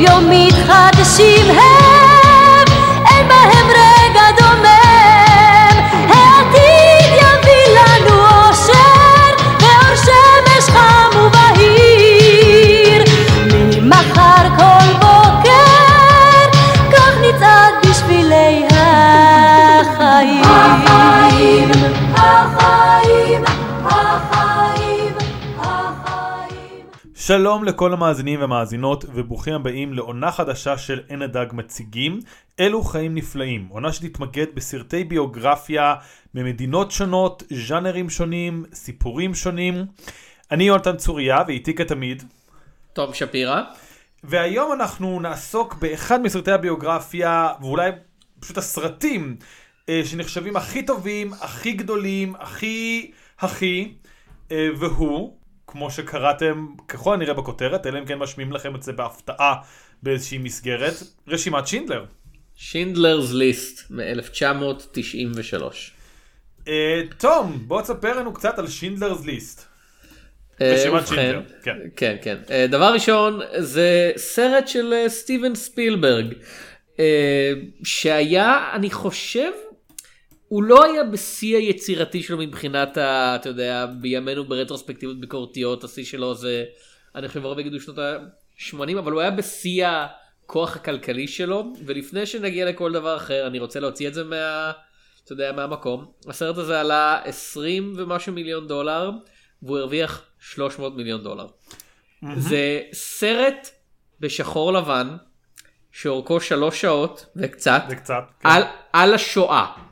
your meat. שלום לכל המאזינים והמאזינות וברוכים הבאים לעונה חדשה של עין הדג מציגים אלו חיים נפלאים עונה שתתמקד בסרטי ביוגרפיה ממדינות שונות ז'אנרים שונים סיפורים שונים. אני יונתן צוריה ואיתי כתמיד. תום שפירא. והיום אנחנו נעסוק באחד מסרטי הביוגרפיה ואולי פשוט הסרטים אה, שנחשבים הכי טובים הכי גדולים הכי הכי אה, והוא כמו שקראתם ככל הנראה בכותרת אלא אם כן משמיעים לכם את זה בהפתעה באיזושהי מסגרת רשימת שינדלר. שינדלר's ליסט מ-1993. אה, תום בוא תספר לנו קצת על שינדלר's ליסט. רשימת שינדלר, כן. כן כן. אה, דבר ראשון זה סרט של אה, סטיבן ספילברג אה, שהיה אני חושב הוא לא היה בשיא היצירתי שלו מבחינת ה... אתה יודע בימינו ברטרוספקטיבות ביקורתיות השיא שלו זה אני חושב הרבה יגידו שנות ה-80 אבל הוא היה בשיא הכוח הכלכלי שלו ולפני שנגיע לכל דבר אחר אני רוצה להוציא את זה מה... אתה יודע מהמקום הסרט הזה עלה 20 ומשהו מיליון דולר והוא הרוויח 300 מיליון דולר. זה סרט בשחור לבן שאורכו שלוש שעות וקצת זה קצת. כן. על, על השואה.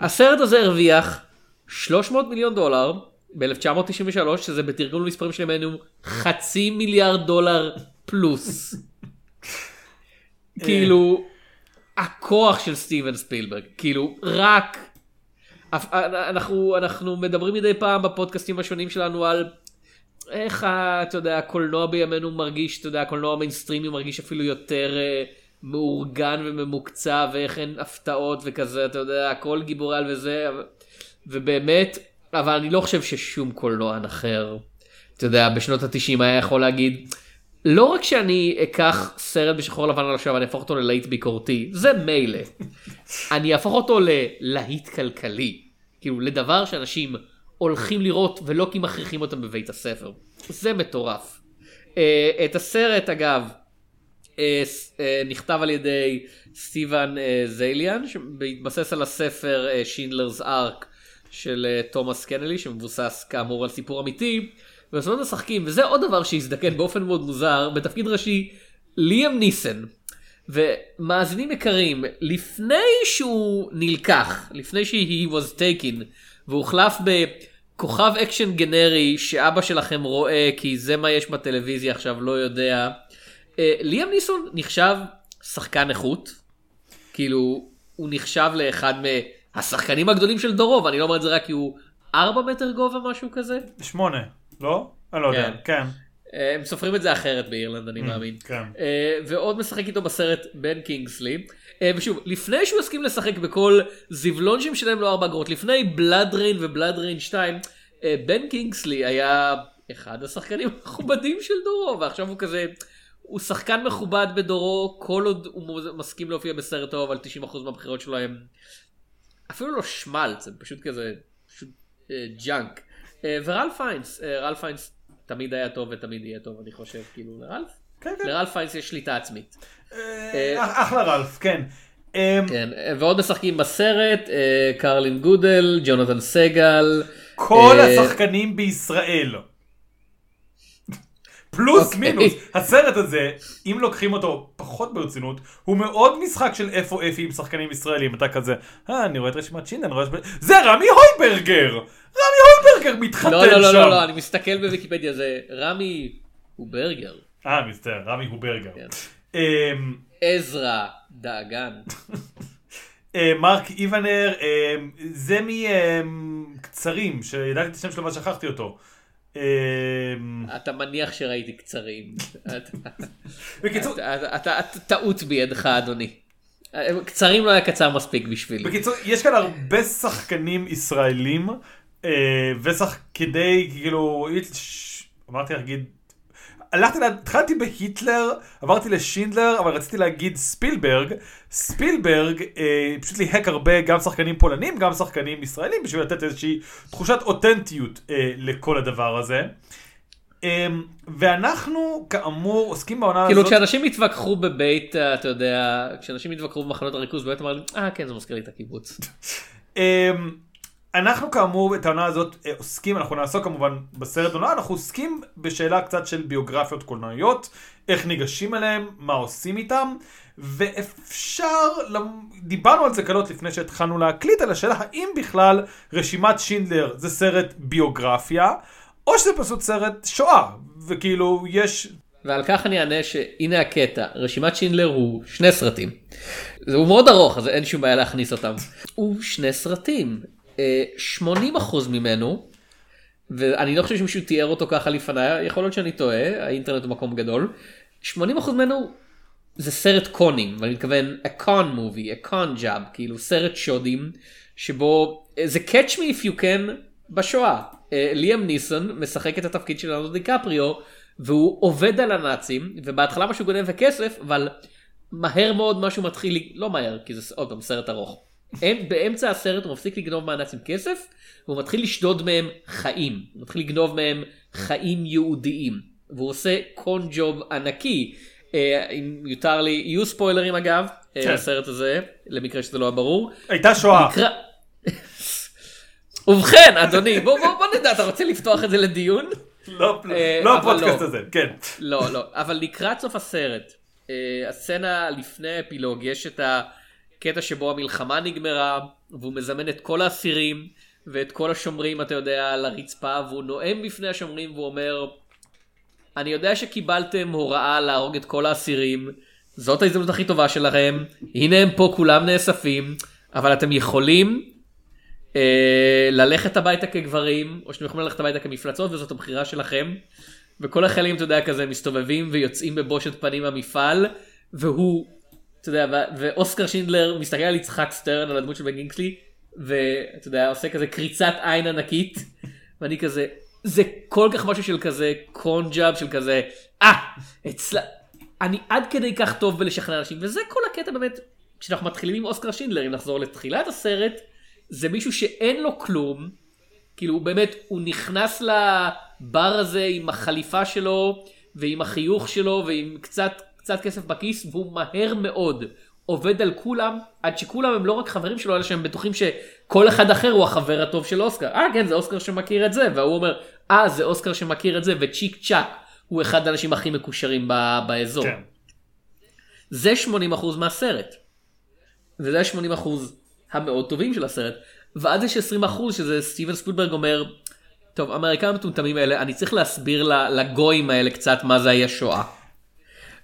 הסרט הזה הרוויח 300 מיליון דולר ב-1993 שזה בתרגום למספרים של ימינו חצי מיליארד דולר פלוס. כאילו הכוח של סטיבן ספילברג כאילו רק אף- אנחנו אנחנו מדברים מדי פעם בפודקאסטים השונים שלנו על איך אתה יודע הקולנוע בימינו מרגיש אתה יודע הקולנוע המיינסטרימי מרגיש אפילו יותר אה, מאורגן וממוקצע ואיך אין הפתעות וכזה אתה יודע הכל גיבורי על וזה ובאמת אבל אני לא חושב ששום קולנוען אחר אתה יודע בשנות התשעים היה יכול להגיד לא רק שאני אקח סרט בשחור לבן על השואה ואני אהפוך אותו ללהיט ביקורתי זה מילא. אני אהפוך אותו ללהיט כלכלי. כאילו לדבר שאנשים הולכים לראות ולא כי מכריחים אותם בבית הספר. זה מטורף. אה, את הסרט אגב נכתב על ידי סטיבן אה, זייליאן שבהתבסס על הספר שינדלרס ארק של אה, תומאס קנלי שמבוסס כאמור על סיפור אמיתי. ובסופו משחקים וזה עוד דבר שהזדקן באופן מאוד מוזר בתפקיד ראשי ליאם ניסן. ומאזינים יקרים לפני שהוא נלקח לפני שהיא was taken והוחלף בכוכב אקשן גנרי שאבא שלכם רואה כי זה מה יש בטלוויזיה עכשיו לא יודע. אה, ליאם ניסון נחשב שחקן איכות כאילו הוא נחשב לאחד מהשחקנים הגדולים של דורו ואני לא אומר את זה רק כי הוא 4 מטר גובה משהו כזה. שמונה לא? אני לא יודע. כן. כן. אה, הם סופרים את זה אחרת באירלנד אני מאמין. כן. אה, ועוד משחק איתו בסרט בן קינגסלי. ושוב, לפני שהוא הסכים לשחק בכל זבלון שמשלם לו 4 אגורות, לפני בלאד ריין ובלאד ריין 2, אה, בן קינגסלי היה אחד השחקנים המכובדים של דורו, ועכשיו הוא כזה, הוא שחקן מכובד בדורו, כל עוד הוא מסכים להופיע בסרט טוב, אבל 90% מהבחירות שלו הם אפילו לא שמאלץ, הם פשוט כזה, פשוט אה, junk. אה, ורלף פיינס, אה, רלף פיינס תמיד היה טוב ותמיד יהיה טוב, אני חושב, כאילו, לרלף? כן, כן. לרלף פיינס יש שליטה עצמית. אה, אח- אחלה רלף כן. אה, כן, ועוד משחקים בסרט, אה, קרלין גודל, ג'ונתן סגל. כל אה, השחקנים בישראל. פלוס אוקיי. מינוס, הסרט הזה, אם לוקחים אותו פחות ברצינות, הוא מאוד משחק של איפה אפי עם שחקנים ישראלים, אתה כזה, אה, אני רואה את רשימת שינדן, רואה. זה רמי הויברגר! רמי הויברגר מתחתן לא, לא, לא, שם! לא, לא, אני מסתכל בוויקיפדיה, זה רמי הוא ברגר. אה, מצטער, רמי הוברגר. כן. אמ, עזרא דאגן. אה, מרק איוונר, אה, זה מקצרים, שידעתי את השם שלו ושכחתי אותו. אה, אתה מניח שראיתי קצרים. בקיצור, טעות בידך, אדוני. קצרים לא היה קצר מספיק בשבילי. בקיצור, יש כאן הרבה שחקנים ישראלים, אה, ושח... כדי, כאילו, אמרתי להגיד, הלכתי, התחלתי בהיטלר, עברתי לשינדלר, אבל רציתי להגיד ספילברג. ספילברג אה, פשוט ליהק הרבה גם שחקנים פולנים, גם שחקנים ישראלים, בשביל לתת איזושהי תחושת אותנטיות אה, לכל הדבר הזה. אה, ואנחנו, כאמור, עוסקים בעונה כאילו הזאת... כשאנשים התווכחו בבית, אה, אתה יודע, כשאנשים התווכחו במחנות הריכוז, באמת אמרו לי, אה כן, זה מזכיר לי את הקיבוץ. אנחנו כאמור את העונה הזאת אה, עוסקים, אנחנו נעסוק כמובן בסרט עונה, אנחנו עוסקים בשאלה קצת של ביוגרפיות קולנועיות, איך ניגשים אליהם, מה עושים איתם, ואפשר, דיברנו על זה קלות לפני שהתחלנו להקליט, על השאלה האם בכלל רשימת שינדלר זה סרט ביוגרפיה, או שזה פשוט סרט שואה, וכאילו יש... ועל כך אני אענה שהנה הקטע, רשימת שינדלר הוא שני סרטים. הוא מאוד ארוך, אז אין שום בעיה להכניס אותם. הוא שני סרטים. אה, 80% ממנו, ואני לא חושב שמישהו תיאר אותו ככה לפניי, יכול להיות שאני טועה, האינטרנט הוא מקום גדול. 80% ממנו זה סרט קונים, ואני מתכוון a con movie, a con job, כאילו סרט שודים, שבו אה, זה catch me if you can בשואה. אה, ליאם ניסון משחק את התפקיד של ליאונרדו דיקפריו, והוא עובד על הנאצים, ובהתחלה משהו גונב וכסף, אבל מהר מאוד משהו מתחיל, לא מהר, כי זה עוד פעם סרט ארוך. הם, באמצע הסרט הוא מפסיק לגנוב מהנאצים כסף, והוא מתחיל לשדוד מהם חיים. הוא מתחיל לגנוב מהם חיים יהודיים. והוא עושה קון ג'וב ענקי. אה, אם יותר לי, יהיו ספוילרים אגב, אה, כן. הסרט הזה, למקרה שזה לא היה ברור. הייתה שואה. נקרא... ובכן, אדוני, בוא, בוא, בוא נדע, אתה רוצה לפתוח את זה לדיון? לא, אה, לא הפודקאסט לא. הזה, כן. לא, לא, אבל לקראת סוף הסרט, הסצנה לפני האפילוג, יש את הקטע שבו המלחמה נגמרה, והוא מזמן את כל האסירים ואת כל השומרים, אתה יודע, על הרצפה, והוא נואם בפני השומרים והוא אומר, אני יודע שקיבלתם הוראה להרוג את כל האסירים, זאת ההזדמנות הכי טובה שלכם, הנה הם פה כולם נאספים, אבל אתם יכולים אה, ללכת הביתה כגברים, או שאתם יכולים ללכת הביתה כמפלצות, וזאת הבחירה שלכם. וכל החיילים, אתה יודע, כזה מסתובבים ויוצאים בבושת פנים מהמפעל, והוא, אתה יודע, ואוסקר שינדלר מסתכל על יצחק שטרן, על הדמות של בן קינגסלי, ואתה יודע, עושה כזה קריצת עין ענקית, ואני כזה, זה כל כך משהו של כזה con job, של כזה, אה, אצלה, אני עד כדי כך טוב בלשכנע אנשים, וזה כל הקטע באמת, כשאנחנו מתחילים עם אוסקר שינדלר, אם נחזור לתחילת הסרט, זה מישהו שאין לו כלום, כאילו הוא באמת, הוא נכנס לבר הזה עם החליפה שלו, ועם החיוך שלו, ועם קצת, קצת כסף בכיס, והוא מהר מאוד עובד על כולם, עד שכולם הם לא רק חברים שלו, אלא שהם בטוחים שכל אחד אחר הוא החבר הטוב של אוסקר. אה כן, זה אוסקר שמכיר את זה, והוא אומר, אה זה אוסקר שמכיר את זה, וצ'יק צ'אק הוא אחד האנשים הכי מקושרים ב- באזור. כן. זה 80% מהסרט. וזה ה-80% המאוד טובים של הסרט. ואז יש 20% שזה סטיבן ספילברג אומר, טוב, האמריקאים המטומטמים האלה, אני צריך להסביר לגויים האלה קצת מה זה היה שואה.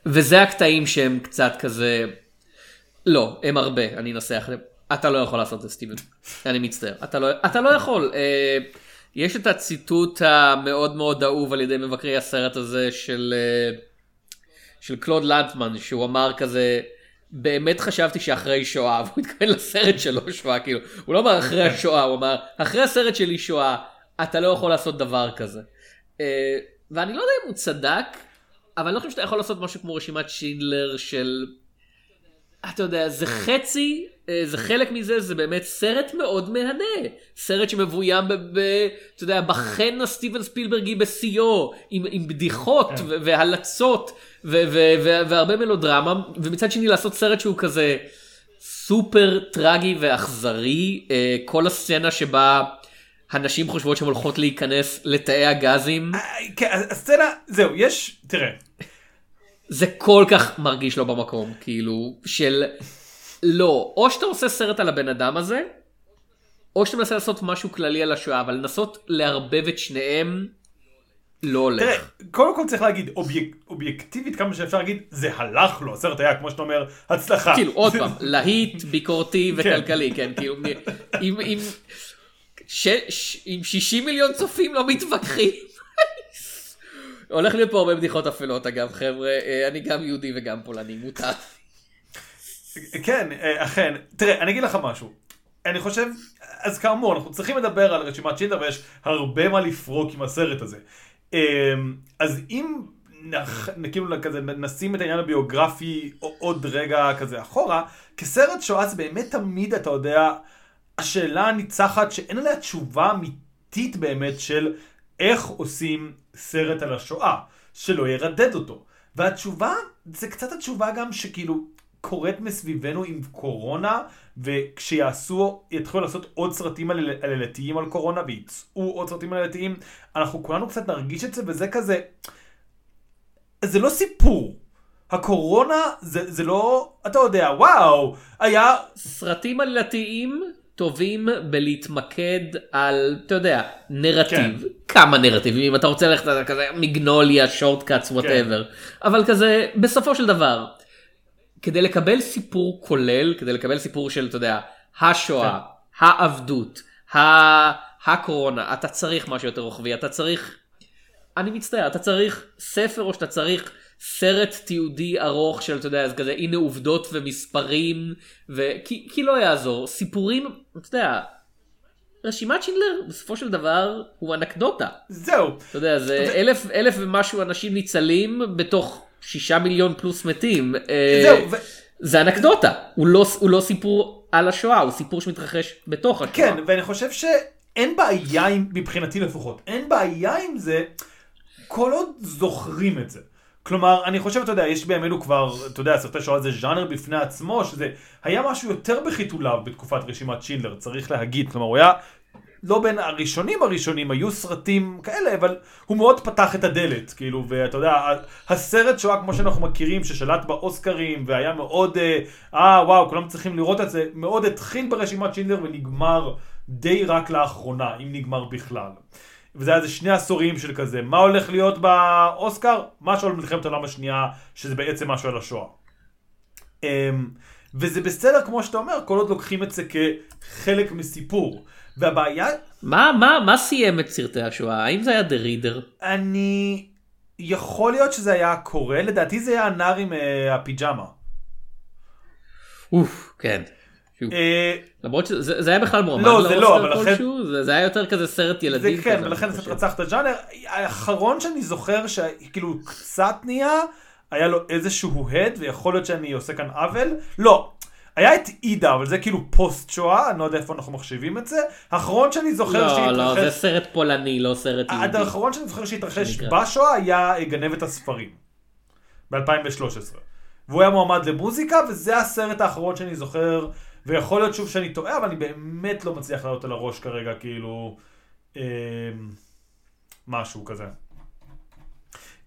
וזה הקטעים שהם קצת כזה, לא, הם הרבה, אני אנסח. אתה לא יכול לעשות את זה, סטיבן. אני מצטער. אתה לא, אתה לא יכול. אה, יש את הציטוט המאוד מאוד אהוב על ידי מבקרי הסרט הזה של... אה, של קלוד לנטמן שהוא אמר כזה באמת חשבתי שאחרי שואה והוא התכוון לסרט שלו שואה כאילו הוא לא אמר אחרי השואה הוא אמר אחרי הסרט שלי שואה אתה לא יכול לעשות דבר כזה. אה, ואני לא יודע אם הוא צדק אבל אני לא חושב שאתה יכול לעשות משהו כמו רשימת שינדלר של אתה יודע זה חצי אה, זה חלק מזה זה באמת סרט מאוד מהנה. סרט שמבוים ב, ב, אתה יודע בחן הסטיבן ספילברגי בשיאו עם, עם בדיחות והלצות והרבה מלודרמה ומצד שני לעשות סרט שהוא כזה סופר טרגי ואכזרי אה, כל הסצנה שבה הנשים חושבות שהן הולכות להיכנס לתאי הגזים אה, כן, הסצנה, זהו, יש, תראה, זה כל כך מרגיש לא במקום כאילו של לא או שאתה עושה סרט על הבן אדם הזה או שאתה מנסה לעשות משהו כללי על השואה אבל לנסות לערבב את שניהם לא הולך. תראה, קודם כל צריך להגיד, אוביק, אובייקטיבית כמה שאפשר להגיד, זה הלך לו, הסרט היה, כמו שאתה אומר, הצלחה. כאילו עוד פעם להיט ביקורתי וכלכלי כן כאילו עם, ש, ש, עם 60 מיליון צופים לא מתווכחים. הולך להיות פה הרבה בדיחות אפלות אגב חבר'ה אה, אני גם יהודי וגם פולני מותר. כן, אה, אכן. תראה, אני אגיד לך משהו. אני חושב, אז כאמור, אנחנו צריכים לדבר על רשימת שינדלר ויש הרבה מה לפרוק עם הסרט הזה. אה, אז אם נח, כאילו כזה נשים את העניין הביוגרפי עוד רגע כזה אחורה, כסרט שואה זה באמת תמיד, אתה יודע, השאלה הניצחת שאין עליה תשובה אמיתית באמת של איך עושים סרט על השואה, שלא ירדד אותו. והתשובה, זה קצת התשובה גם שכאילו קורית מסביבנו עם קורונה, וכשיעשו, יתחילו לעשות עוד סרטים עלילתיים על קורונה, ויצאו עוד סרטים עלילתיים, אנחנו כולנו קצת נרגיש את זה, וזה כזה... זה לא סיפור. הקורונה זה, זה לא, אתה יודע, וואו, היה... סרטים עלילתיים טובים בלהתמקד על, אתה יודע, נרטיב. כן. כמה נרטיבים, אם אתה רוצה ללכת על כזה מגנוליה, שורטקאטס, וואטאבר. כן. אבל כזה, בסופו של דבר, כדי לקבל סיפור כולל, כדי לקבל סיפור של, אתה יודע, השואה, כן. העבדות, הקורונה, אתה צריך משהו יותר רוחבי, אתה צריך אני מצטער, אתה צריך ספר או שאתה צריך סרט תיעודי ארוך של, אתה יודע, אז כזה, הנה עובדות ומספרים, ו... כי, לא יעזור, סיפורים, אתה יודע, רשימת שינדלר בסופו של דבר הוא אנקדוטה. זהו. אתה יודע, זה. אלף, אלף ומשהו אנשים ניצלים בתוך שישה מיליון פלוס מתים. אה, זהו. ו... זה אנקדוטה, הוא לא, הוא לא סיפור על השואה, הוא סיפור שמתרחש בתוך השואה. כן, ואני חושב שאין בעיה, עם, מבחינתי לפחות, אין בעיה עם זה. כל עוד זוכרים את זה. כלומר, אני חושב, אתה יודע, יש בימינו כבר, אתה יודע, סרטי שואה זה ז'אנר בפני עצמו, שזה היה משהו יותר בחיתוליו בתקופת רשימת שינדלר, צריך להגיד. כלומר, הוא היה לא בין הראשונים הראשונים, היו סרטים כאלה, אבל הוא מאוד פתח את הדלת, כאילו, ואתה יודע, הסרט שואה כמו שאנחנו מכירים, ששלט באוסקרים, והיה מאוד, אה, אה וואו, כולם צריכים לראות את זה, מאוד התחיל ברשימת שינדלר ונגמר די רק לאחרונה, אם נגמר בכלל. וזה היה איזה שני עשורים של כזה, מה הולך להיות באוסקר? משהו על מלחמת העולם השנייה, שזה בעצם משהו על השואה. אמ, וזה בסדר כמו שאתה אומר, כל עוד לוקחים את זה כחלק מסיפור. והבעיה... מה, מה, מה סיים את סרטי השואה? האם זה היה דה רידר? אני... יכול להיות שזה היה קורה, לדעתי זה היה הנער עם uh, הפיג'מה. אוף, כן. אה, למרות שזה היה בכלל מועמד לא, זה לא, אבל לכן... זה היה יותר כזה סרט ילדים. זה כן, ולכן קצת רצח את הג'אנר. האחרון שאני זוכר שכאילו קצת נהיה, היה לו איזשהו הד, ויכול להיות שאני עושה כאן עוול. לא, היה את עידה, אבל זה כאילו פוסט שואה, אני לא יודע איפה אנחנו מחשיבים את זה. האחרון שאני זוכר לא, שהתרחש... לא, לא, זה סרט פולני, לא סרט יהודי. האחרון שאני זוכר שהתרחש בשואה היה גנבת הספרים. ב-2013. והוא היה מועמד למוזיקה, וזה הסרט האחרון שאני זוכר ויכול להיות שוב שאני טועה, אבל אני באמת לא מצליח לעלות על הראש כרגע, כאילו, אה, משהו כזה.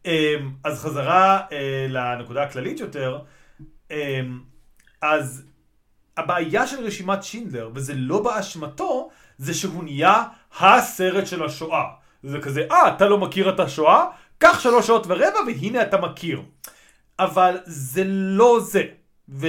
אה, אז חזרה אה, לנקודה הכללית יותר, אה, אז הבעיה של רשימת שינדלר, וזה לא באשמתו, זה שהוא נהיה הסרט של השואה. זה כזה, אה, אתה לא מכיר את השואה? קח שלוש שעות ורבע והנה אתה מכיר. אבל זה לא זה. ו...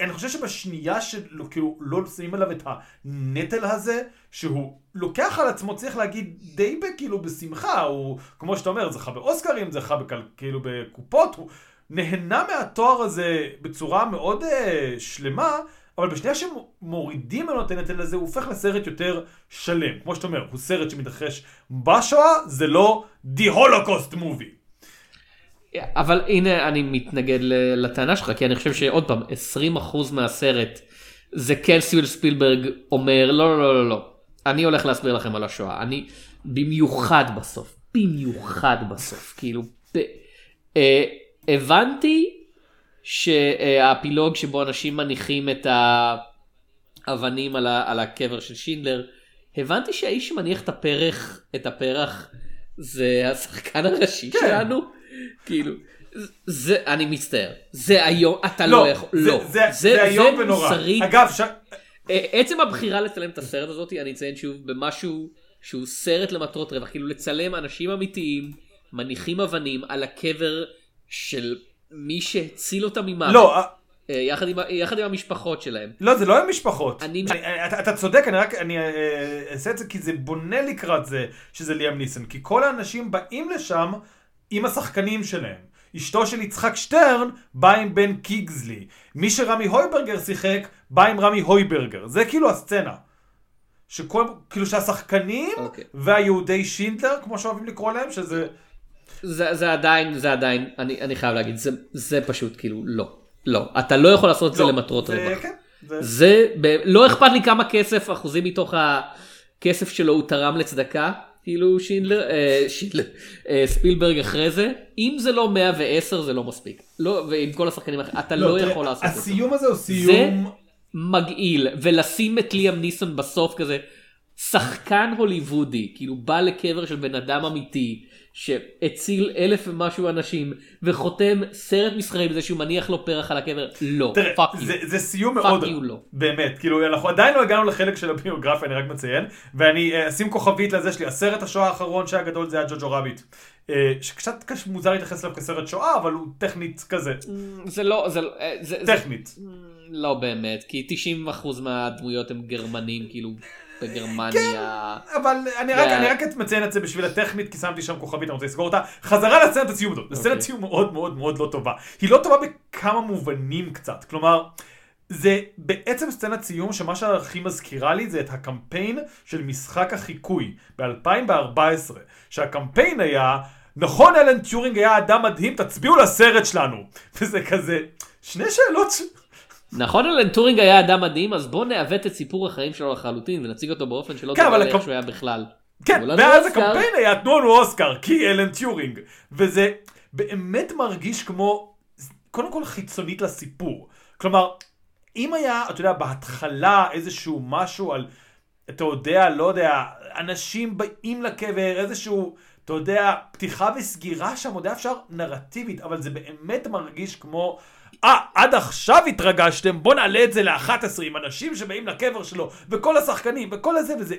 אני חושב שבשנייה שלא כאילו לא שמים עליו את הנטל הזה, שהוא לוקח על עצמו, צריך להגיד די כאילו בשמחה, הוא, כמו שאתה אומר, זכה באוסקרים, זכה בכל, כאילו בקופות, הוא נהנה מהתואר הזה בצורה מאוד uh, שלמה, אבל בשנייה שמורידים ממנו את הנטל הזה, הוא הופך לסרט יותר שלם. כמו שאתה אומר, הוא סרט שמתרחש בשואה, זה לא The Holocaust Movie. אבל הנה אני מתנגד לטענה שלך כי אני חושב שעוד פעם 20% מהסרט זה כן סטיבל ספילברג אומר לא לא לא לא אני הולך להסביר לכם על השואה אני במיוחד בסוף במיוחד בסוף כאילו ב, אה, הבנתי שהפילוג שבו אנשים מניחים את האבנים על, ה, על הקבר של שינדלר הבנתי שהאיש שמניח את הפרח את הפרח זה השחקן הראשי כן. שלנו. כאילו, זה, אני מצטער, זה היום, אתה לא, לא יכול, לא. זה, זה, זה, זה איום ונורא. אגב, ש... עצם הבחירה לצלם את הסרט הזאת, אני אציין שוב, במשהו שהוא סרט למטרות רווח, כאילו לצלם אנשים אמיתיים, מניחים אבנים על הקבר של מי שהציל אותם ממוות. לא, אה, יחד עם, יחד עם המשפחות שלהם. לא, זה לא עם משפחות. אני... אני, אתה, אתה צודק, אני רק, אני אה, אעשה את זה כי זה בונה לקראת זה שזה ליאם ניסן. כי כל האנשים באים לשם עם השחקנים שלהם. אשתו של יצחק שטרן באה עם בן קיגזלי. מי שרמי הויברגר שיחק, בא עם רמי הויברגר. זה כאילו הסצנה. שכל, כאילו שהשחקנים okay. אוקיי. והיהודי שינדלר, כמו שאוהבים לקרוא להם, שזה זה, זה עדיין, זה עדיין, אני, אני חייב להגיד, זה, זה פשוט כאילו לא, לא, אתה לא יכול לעשות את זה לא, למטרות זה- רווח. כן, זה- זה, ב- לא אכפת לי כמה כסף, אחוזים מתוך הכסף שלו הוא תרם לצדקה, כאילו שינדלר, אה, שינדלר, אה, ספילברג אחרי זה, אם זה לא 110 זה לא מספיק. לא, ועם כל השחקנים האחרים, אתה לא, תראה, יכול לעשות את זה. הסיום הזה הוא סיום... מגעיל, ולשים את ליאם ניסון בסוף כזה, שחקן הוליוודי, כאילו בא לקבר של בן אדם אמיתי, שהציל אלף ומשהו אנשים, וחותם סרט מסחרי בזה שהוא מניח לו פרח על הקבר, לא, fuck you. זה סיום מאוד, you, לא. באמת, כאילו אנחנו עדיין לא הגענו לחלק של הביוגרפיה, אני רק מציין, ואני אה, אשים כוכבית לזה שלי, הסרט השואה האחרון שהיה גדול זה היה ג'וג'ו רביט, אה, שקצת מוזר להתייחס אליו כסרט שואה, אבל הוא טכנית כזה, זה לא, זה, לא- אה, זה, זה טכנית. לא באמת, כי 90% מהדמויות הם גרמנים, כאילו, בגרמניה. אבל אני רק, אני רק מציין את זה בשביל הטכנית, כי שמתי שם כוכבית, אני רוצה לסגור אותה. חזרה לסצנת הסיום הזאת. זו סצנת אוקיי. סיום מאוד מאוד מאוד לא טובה. היא לא טובה בכמה מובנים קצת. כלומר, זה בעצם סצנת סיום שמה שהכי מזכירה לי זה את הקמפיין של משחק החיקוי ב-2014. שהקמפיין היה, נכון אלן טיורינג היה אדם מדהים, תצביעו לסרט שלנו. וזה כזה, שני שאלות. נכון אלן טורינג היה אדם מדהים, אז בוא נעוות את סיפור החיים שלו לחלוטין ונציג אותו באופן שלא דומה לאיך שהוא היה בכלל. כן, ואז. הקמפיין היה תנו לנו אוסקר, כי אלן טיורינג. וזה באמת מרגיש כמו, קודם כל חיצונית לסיפור. כלומר, אם היה, אתה יודע, בהתחלה איזשהו משהו על, אתה יודע, לא יודע, אנשים באים לקבר, איזשהו, אתה יודע, פתיחה וסגירה שם, עוד היה אפשר נרטיבית, אבל זה באמת מרגיש כמו... אה, עד עכשיו התרגשתם, בוא נעלה את זה ל-11 עם אנשים שבאים לקבר שלו, וכל השחקנים, וכל הזה וזה.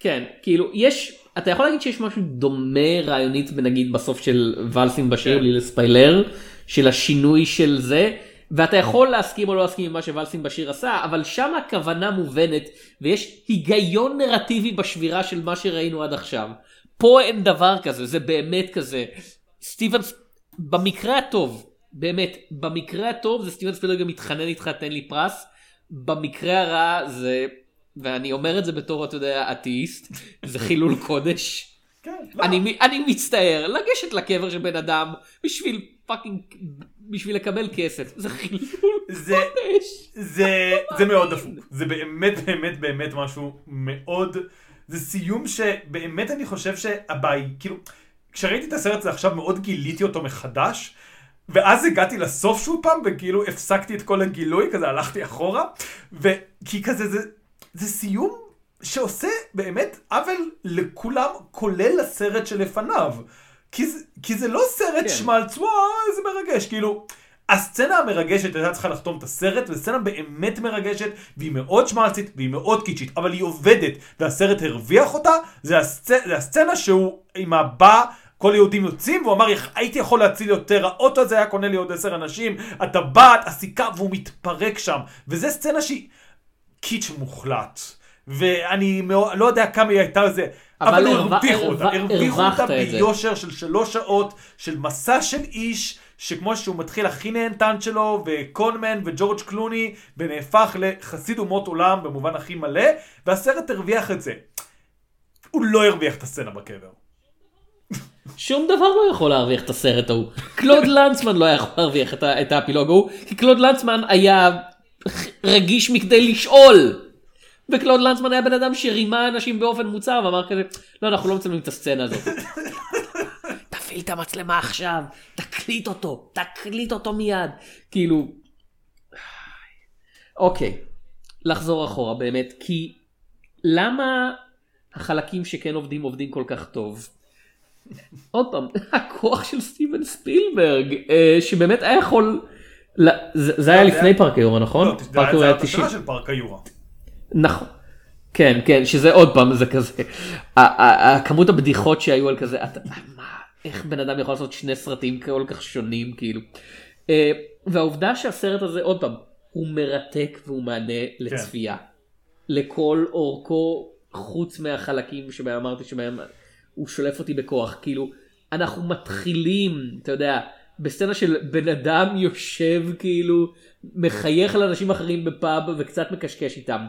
כן, כאילו, יש, אתה יכול להגיד שיש משהו דומה רעיונית בנגיד בסוף של ואלסים בשיר, כן. בלי לספיילר, של השינוי של זה, ואתה יכול להסכים או לא להסכים עם מה שוואלסים בשיר עשה, אבל שם הכוונה מובנת, ויש היגיון נרטיבי בשבירה של מה שראינו עד עכשיו. פה אין דבר כזה, זה באמת כזה. סטיבנס, במקרה הטוב, באמת, במקרה הטוב זה סטיבן ספילברג מתחנן איתך תן לי פרס, במקרה הרע זה, ואני אומר את זה בתור, אתה יודע, אתאיסט, זה חילול קודש. כן, לא. אני, אני מצטער, לגשת לקבר של בן אדם בשביל fucking, בשביל לקבל כסף, זה חילול זה, קודש. זה, זה מאוד דפוק. זה באמת באמת באמת משהו מאוד... זה סיום שבאמת אני חושב שהבעיה, כאילו, כשראיתי את הסרט הזה עכשיו מאוד גיליתי אותו מחדש, ואז הגעתי לסוף שוב פעם, וכאילו הפסקתי את כל הגילוי, כזה הלכתי אחורה, וכי כזה זה, זה סיום שעושה באמת עוול לכולם, כולל לסרט שלפניו. כי זה, כי זה לא סרט כן. שמלץ, וואי, איזה מרגש, כאילו, הסצנה המרגשת הייתה צריכה לחתום את הסרט, וזו סצנה באמת מרגשת, והיא מאוד שמלצית, והיא מאוד קיצ'ית, אבל היא עובדת, והסרט הרוויח אותה, זה, הסצ... זה הסצנה שהוא עם הבא, כל היהודים יוצאים, והוא אמר, "איך הייתי יכול להציל יותר, האוטו הזה היה קונה לי עוד עשר אנשים, הטבעת, הסיכה, והוא מתפרק שם, וזה סצנה שהיא קיץ' מוחלט. ואני לא יודע כמה היא הייתה זה, אבל, אבל הרווה- הרוויחו אותה, הרווה- הרוויחו אותה. ביושר של שלוש שעות, של מסע של איש, שכמו שהוא מתחיל הכי נהנתן שלו, וקונמן וג'ורג' קלוני, ונהפך לחסיד אומות עולם במובן הכי מלא, והסרט הרוויח את זה. הוא לא הרוויח את הסצנה בקבר. שום דבר לא יכול להרוויח את הסרט ההוא. קלוד לנצמן לא יכול להרוויח את את האפילוג ההוא, כי קלוד לנצמן היה רגיש מכדי לשאול. וקלוד לנצמן היה בן אדם שרימה אנשים באופן מוצר ואמר כזה, לא, אנחנו לא מצלמים את הסצנה הזאת. תפעיל את המצלמה עכשיו, תקליט אותו, תקליט אותו מיד. כאילו, אוקיי, לחזור אחורה באמת, כי למה החלקים שכן עובדים עובדים כל כך טוב? עוד פעם, הכוח של סטיבן ספילברג, אה, שבאמת היה יכול, זה היה לא, לפני פארק היורה נכון? לא, פארק זה היורה היה היה 90. הסצנה של פארק היורה. נכון. כן, כן, שזה עוד פעם, זה כזה, ה- ה- ה- כמות הבדיחות שהיו על כזה, אתה, מה, איך בן אדם יכול לעשות שני סרטים כל כך שונים, כאילו. אה, והעובדה שהסרט הזה, עוד פעם, הוא מרתק והוא מענה לצפייה. לכל אורכו, חוץ מהחלקים שבהם אמרתי שבהם הוא שולף אותי בכוח, כאילו, אנחנו מתחילים, אתה יודע, בסצנה של בן אדם יושב כאילו, מחייך על אנשים אחרים בפאב וקצת מקשקש איתם.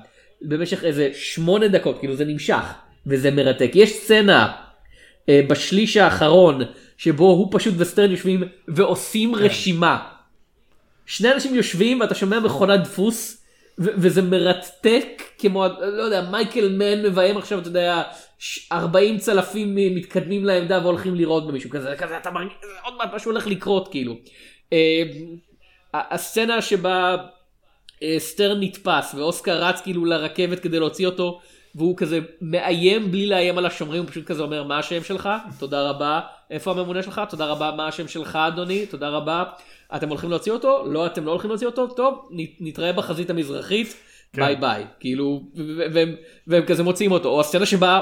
במשך איזה שמונה דקות, כאילו זה נמשך, וזה מרתק. יש סצנה אה, בשליש האחרון, שבו הוא פשוט וסטרן יושבים ועושים כן. רשימה. שני אנשים יושבים ואתה שומע מכונת דפוס, ו- וזה מרתק כמו, לא יודע, מייקל מן מביים עכשיו, אתה יודע, 40 צלפים מתקדמים לעמדה והולכים לירות במישהו כזה, כזה אתה מרגיש, עוד מעט משהו הולך לקרות כאילו. אה, הסצנה שבה אה, שטרן נתפס ואוסקר רץ כאילו לרכבת כדי להוציא אותו והוא כזה מאיים בלי לאיים על השומרים הוא פשוט כזה אומר מה השם שלך? תודה רבה. איפה הממונה שלך? תודה רבה. מה השם שלך אדוני? תודה רבה. אתם הולכים להוציא אותו? לא אתם לא הולכים להוציא אותו. טוב נתראה בחזית המזרחית. כן. ביי ביי. כאילו והם, והם כזה מוציאים אותו. או הסצנה שבה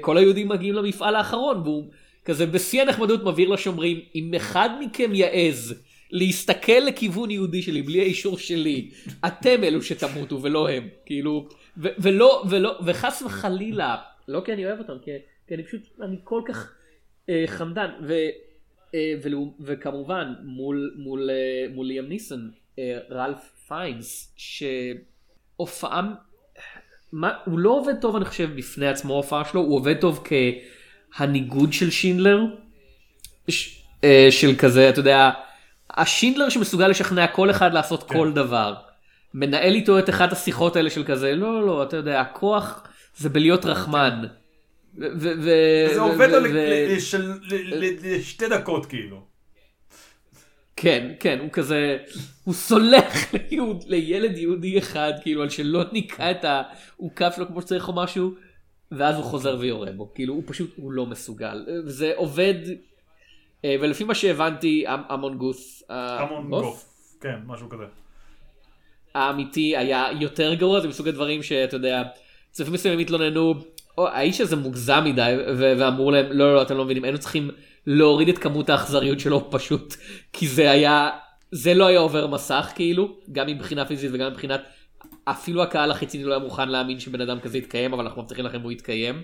כל היהודים מגיעים למפעל האחרון והוא כזה בשיא הנחמדות מבהיר לשומרים אם אחד מכם יעז להסתכל לכיוון יהודי שלי בלי האישור שלי אתם אלו שתמותו ולא הם. כאילו ולא ולא וחס וחלילה לא כי אני אוהב אותם כי, כי אני פשוט אני כל כך אה, חמדן ו, אה, ולעו- וכמובן מול מול אה, מול ליאם ניסון אה, רלף פיינס שהופעה מה, הוא לא עובד טוב אני חושב בפני עצמו ההופעה שלו הוא עובד טוב כהניגוד של שינדלר ש, אה, של כזה אתה יודע השינדלר שמסוגל לשכנע כל אחד לעשות כן. כל דבר. מנהל איתו את אחת השיחות האלה של כזה לא לא אתה יודע הכוח זה בלהיות רחמן. ו- ו- זה ו- עובד לו לשתי דקות כאילו. כן כן הוא כזה הוא סולח ליהוד, לילד יהודי אחד כאילו על שלא ניקה את העוקף שלו כמו שצריך או משהו ואז הוא חוזר ויורה בו כאילו הוא פשוט הוא לא מסוגל זה עובד אה, ולפי מה שהבנתי אמ- המונגוס המון הבוס, גוף. כן, משהו כזה. האמיתי היה יותר גרוע זה מסוג הדברים שאתה יודע צופים מסוימים התלוננו "או, האיש הזה מוגזם מדי ואמרו להם לא לא אתם לא מבינים היינו צריכים להוריד את כמות האכזריות שלו פשוט כי זה היה זה לא היה עובר מסך כאילו גם מבחינה פיזית וגם מבחינת אפילו הקהל החיצוני לא היה מוכן להאמין שבן אדם כזה יתקיים אבל אנחנו מבטיחים לכם הוא יתקיים.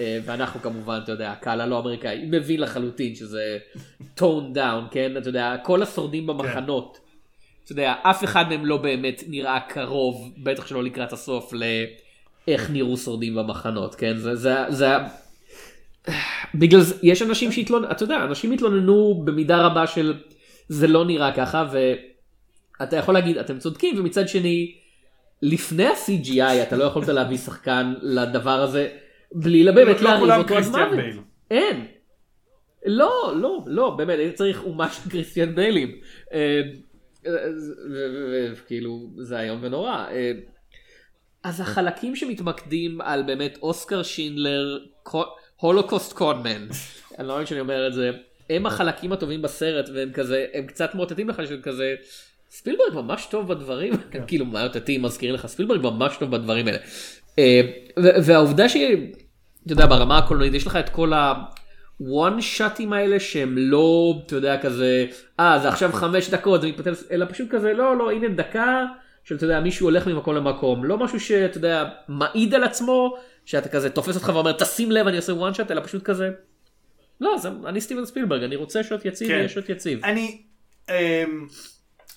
אה, ואנחנו כמובן אתה יודע הקהל הלא אמריקאי מבין לחלוטין שזה טון דאון כן אתה יודע כל השורדים במחנות. אתה יודע, אף אחד מהם לא באמת נראה קרוב, בטח שלא לקראת הסוף, לאיך נראו שורדים במחנות, כן? זה, זה, זה, בגלל זה, יש אנשים שהתלוננו, אתה יודע, אנשים התלוננו במידה רבה של זה לא נראה ככה, ואתה יכול להגיד, אתם צודקים, ומצד שני, לפני ה-CGI אתה לא יכולת להביא שחקן לדבר הזה, בלי באמת לא להריב כולם אותו עד קריסטיאן מוות. בייל. אין. לא, לא, לא, באמת, הייתי צריך אומה של קריסטיאן ביילים. אה, וכאילו, זה איום ונורא. אה, אז החלקים שמתמקדים על באמת אוסקר שינדלר, הולוקוסט קונמן, אני לא מאמין שאני אומר את זה, הם החלקים הטובים בסרט והם כזה, הם קצת מאותתים לך של כזה, ספילברג ממש טוב בדברים, כאילו מאותתים מזכירים לך, ספילברג ממש טוב בדברים האלה. אה, והעובדה ש... אתה יודע, ברמה הקולנועית יש לך את כל הוואן שאטים האלה שהם לא, אתה יודע, כזה, אה, זה עכשיו חמש דקות, זה מתפתל, אלא פשוט כזה, לא, לא, הנה דקה, של, אתה יודע, מישהו הולך ממקום למקום, לא משהו שאתה יודע, מעיד על עצמו, שאתה כזה תופס אותך ואומר, תשים לב, אני עושה וואן שאט, אלא פשוט כזה, לא, זה, אני סטיבן ספילברג, אני רוצה שוט יציב, כן. יהיה שוט יציב. אני, אמ,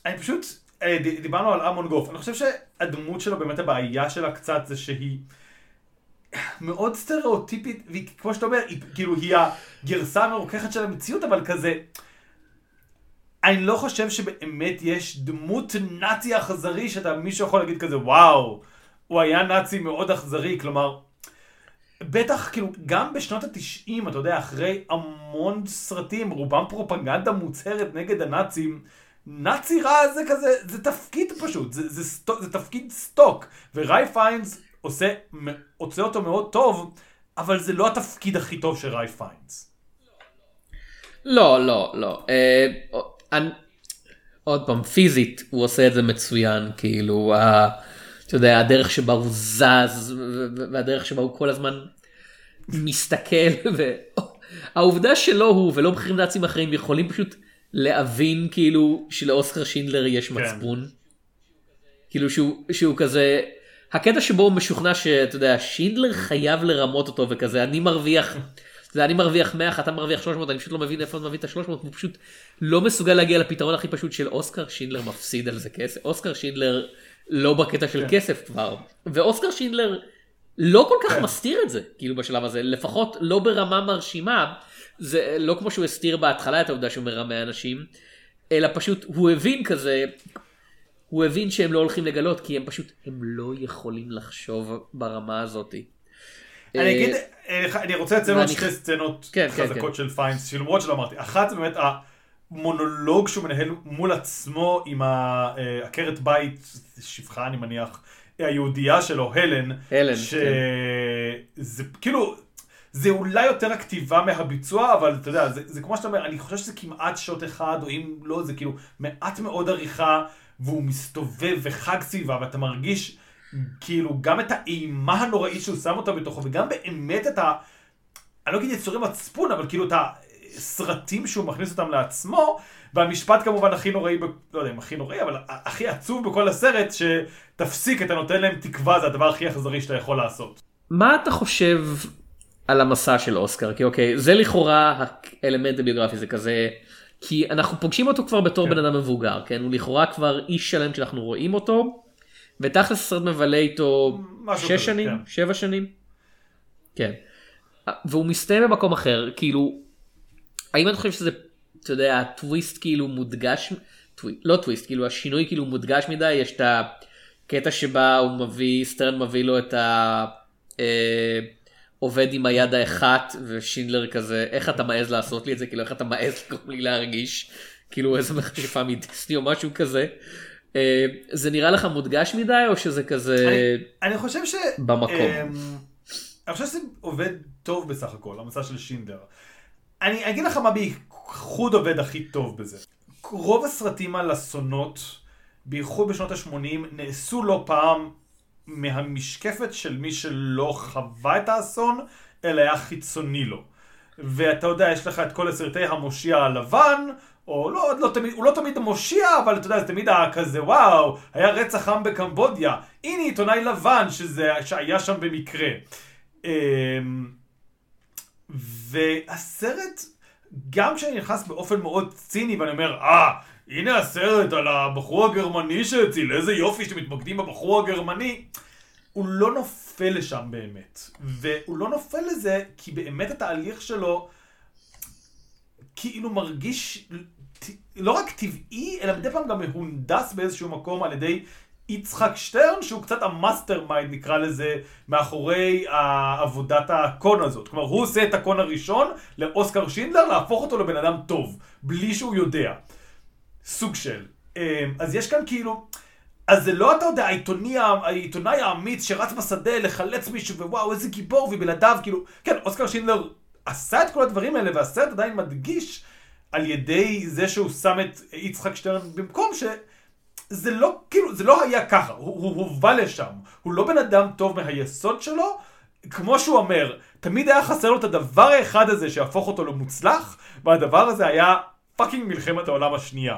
אני פשוט, אה, דיברנו על אמון גוף, אני חושב שהדמות שלו, באמת הבעיה שלה קצת זה שהיא מאוד סטריאוטיפית, והיא, כמו שאתה אומר, היא, כאילו היא הגרסה המרוככת של המציאות, אבל כזה, אני לא חושב שבאמת יש דמות נאצי אכזרי שאתה, מישהו יכול להגיד כזה, וואו, הוא היה נאצי מאוד אכזרי, כלומר, בטח, כאילו, גם בשנות התשעים, אתה יודע, אחרי המון סרטים, רובם פרופגנדה מוצהרת נגד הנאצים, נאצי רע זה כזה, זה תפקיד פשוט, זה, זה, stock, זה תפקיד stock, ורייף פיינס עושה, עושה אותו מאוד טוב, אבל זה לא התפקיד הכי טוב של רייף פיינס. לא, לא, לא. אה, אני, עוד פעם, פיזית הוא עושה את זה מצוין, כאילו, ה, אתה יודע, הדרך שבה הוא זז, והדרך שבה הוא כל הזמן מסתכל, והעובדה שלא הוא ולא בכירים נאצים אחרים יכולים פשוט להבין, כאילו, שלאוסקר שינדלר יש מצפון. כאילו שהוא, שהוא כזה, הקטע שבו הוא משוכנע שאתה יודע, שינדלר חייב לרמות אותו וכזה, אני מרוויח, אתה יודע, אני מרוויח 100, אתה מרוויח 300, אני פשוט לא מבין איפה אני מביא את ה-300, הוא פשוט לא מסוגל להגיע לפתרון הכי פשוט של אוסקר שינדלר מפסיד על זה כסף, אוסקר שינדלר לא בקטע של כסף כבר, ואוסקר שינדלר לא כל כך כן. מסתיר את זה, כאילו בשלב הזה, לפחות לא ברמה מרשימה, זה לא כמו שהוא הסתיר בהתחלה את העובדה שהוא מרמה אנשים, אלא פשוט הוא הבין כזה, הוא הבין שהם לא הולכים לגלות, כי הם פשוט, הם לא יכולים לחשוב ברמה הזאתי. אני אגיד, אה, אני רוצה לציין עוד שתי סצנות כן, כן, חזקות של פיינס, שלמרות שלא אמרתי, אחת זה באמת המונולוג שהוא מנהל מול עצמו עם העקרת בית, שפחה אני מניח, היהודייה שלו, הלן, הלן, שזה כאילו, זה אולי יותר הכתיבה מהביצוע, אבל אתה יודע, זה, זה כמו שאתה אומר, אני חושב שזה כמעט שוט אחד, או אם לא, זה כאילו מעט מאוד עריכה, והוא מסתובב וחג סביבה, ואתה מרגיש כאילו גם את האימה הנוראית שהוא שם אותה בתוכו, וגם באמת את ה... אני לא אגיד יצורי מצפון, אבל כאילו את הסרטים שהוא מכניס אותם לעצמו, והמשפט כמובן הכי נוראי, ב... לא יודע אם הכי נוראי, אבל הכי עצוב בכל הסרט, שתפסיק, אתה נותן להם תקווה, זה הדבר הכי אכזרי שאתה יכול לעשות. מה אתה חושב על המסע של אוסקר? כי אוקיי, זה לכאורה האלמנט הביוגרפי, זה כזה, כי אנחנו פוגשים אותו כבר בתור כן. בן אדם מבוגר, כן? הוא לכאורה כבר איש שלם כשאנחנו רואים אותו, ותכלס הסרט מבלה איתו שש כזה, שנים, כן. שבע שנים. כן. והוא מסתיים במקום אחר, כאילו, האם אתה חושב שזה, אתה יודע, הטוויסט כאילו מודגש, טווי, לא טוויסט, כאילו השינוי כאילו מודגש מדי, יש את הקטע שבה הוא מביא, סטרן מביא לו את ה... אה, עובד עם היד האחת ושינדלר כזה איך אתה מעז לעשות לי את זה כאילו איך אתה מעז לגרום לי להרגיש כאילו איזה מכשפה מדיסני או משהו כזה. אה, זה נראה לך מודגש מדי או שזה כזה אני, אני חושב ש... במקום. אמ, אני חושב שזה עובד טוב בסך הכל, המצע של שינדלר. אני אגיד לך מה בייחוד עובד הכי טוב בזה. רוב הסרטים על אסונות, בייחוד בשנות ה-80, נעשו לא פעם מהמשקפת של מי שלא חווה את האסון, אלא היה חיצוני לו. ואתה יודע, יש לך את כל הסרטי המושיע הלבן, או לא, לא תמיד, הוא לא תמיד המושיע, אבל אתה יודע, זה תמיד היה כזה, וואו, היה רצח עם בקמבודיה, הנה עיתונאי לבן שזה, שהיה שם במקרה. אמ, והסרט, גם כשאני נכנס באופן מאוד ציני ואני אומר, אה, הנה הסרט על הבחור הגרמני שהציל, איזה יופי שמתמקדים בבחור הגרמני, הוא לא נופל לשם באמת. והוא לא נופל לזה כי באמת התהליך שלו כאילו מרגיש לא רק טבעי, אלא מדי פעם גם מהונדס באיזשהו מקום על ידי יצחק שטרן, שהוא קצת ה mastermind נקרא לזה, מאחורי עבודת ה con הזאת. כלומר, הוא עושה את ה con הראשון לאוסקר שינדלר, להפוך אותו לבן אדם טוב, בלי שהוא יודע. סוג של. אמ, אז יש כאן כאילו... אז זה לא, אתה יודע, העיתוני, העיתונאי האמיץ שרץ בשדה לחלץ מישהו, ווואו, איזה גיבור, ובלעדיו, כאילו... כן, אוסקר שינדלר עשה את כל הדברים האלה, והסרט עדיין מדגיש על ידי זה שהוא שם את יצחק שטרן במקום ש... זה לא, כאילו, זה לא היה ככה, הוא, הובא לשם. הוא לא בן אדם טוב מהיסוד שלו, כמו שהוא אומר, תמיד היה חסר לו את הדבר האחד הזה שיהפוך אותו למוצלח, והדבר הזה היה fucking מלחמת העולם השנייה.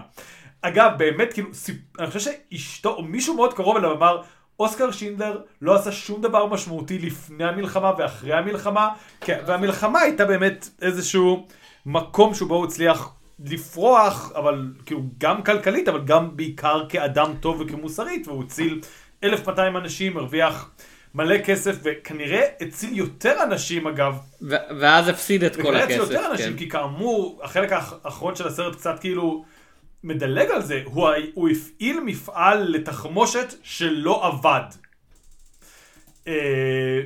אגב, באמת, כאילו, סיפ... אני חושב שאשתו, או מישהו מאוד קרוב אליו אמר, אוסקר שינדלר לא עשה שום דבר משמעותי לפני המלחמה ואחרי המלחמה, כן, והמלחמה הייתה באמת איזשהו מקום שבו הוא הצליח לפרוח, אבל כאילו גם כלכלית, אבל גם בעיקר כאדם טוב וכמוסרית, והוא הציל 1,200 אנשים, הרוויח מלא כסף, וכנראה הציל יותר אנשים אגב. ואז הפסיד את כל וכנראה הציל הכסף. יותר אנשים, כן. כי כאמור, החלק האחרון של הסרט קצת כאילו מדלג על זה, הוא, הוא הפעיל מפעל לתחמושת שלא עבד. אה,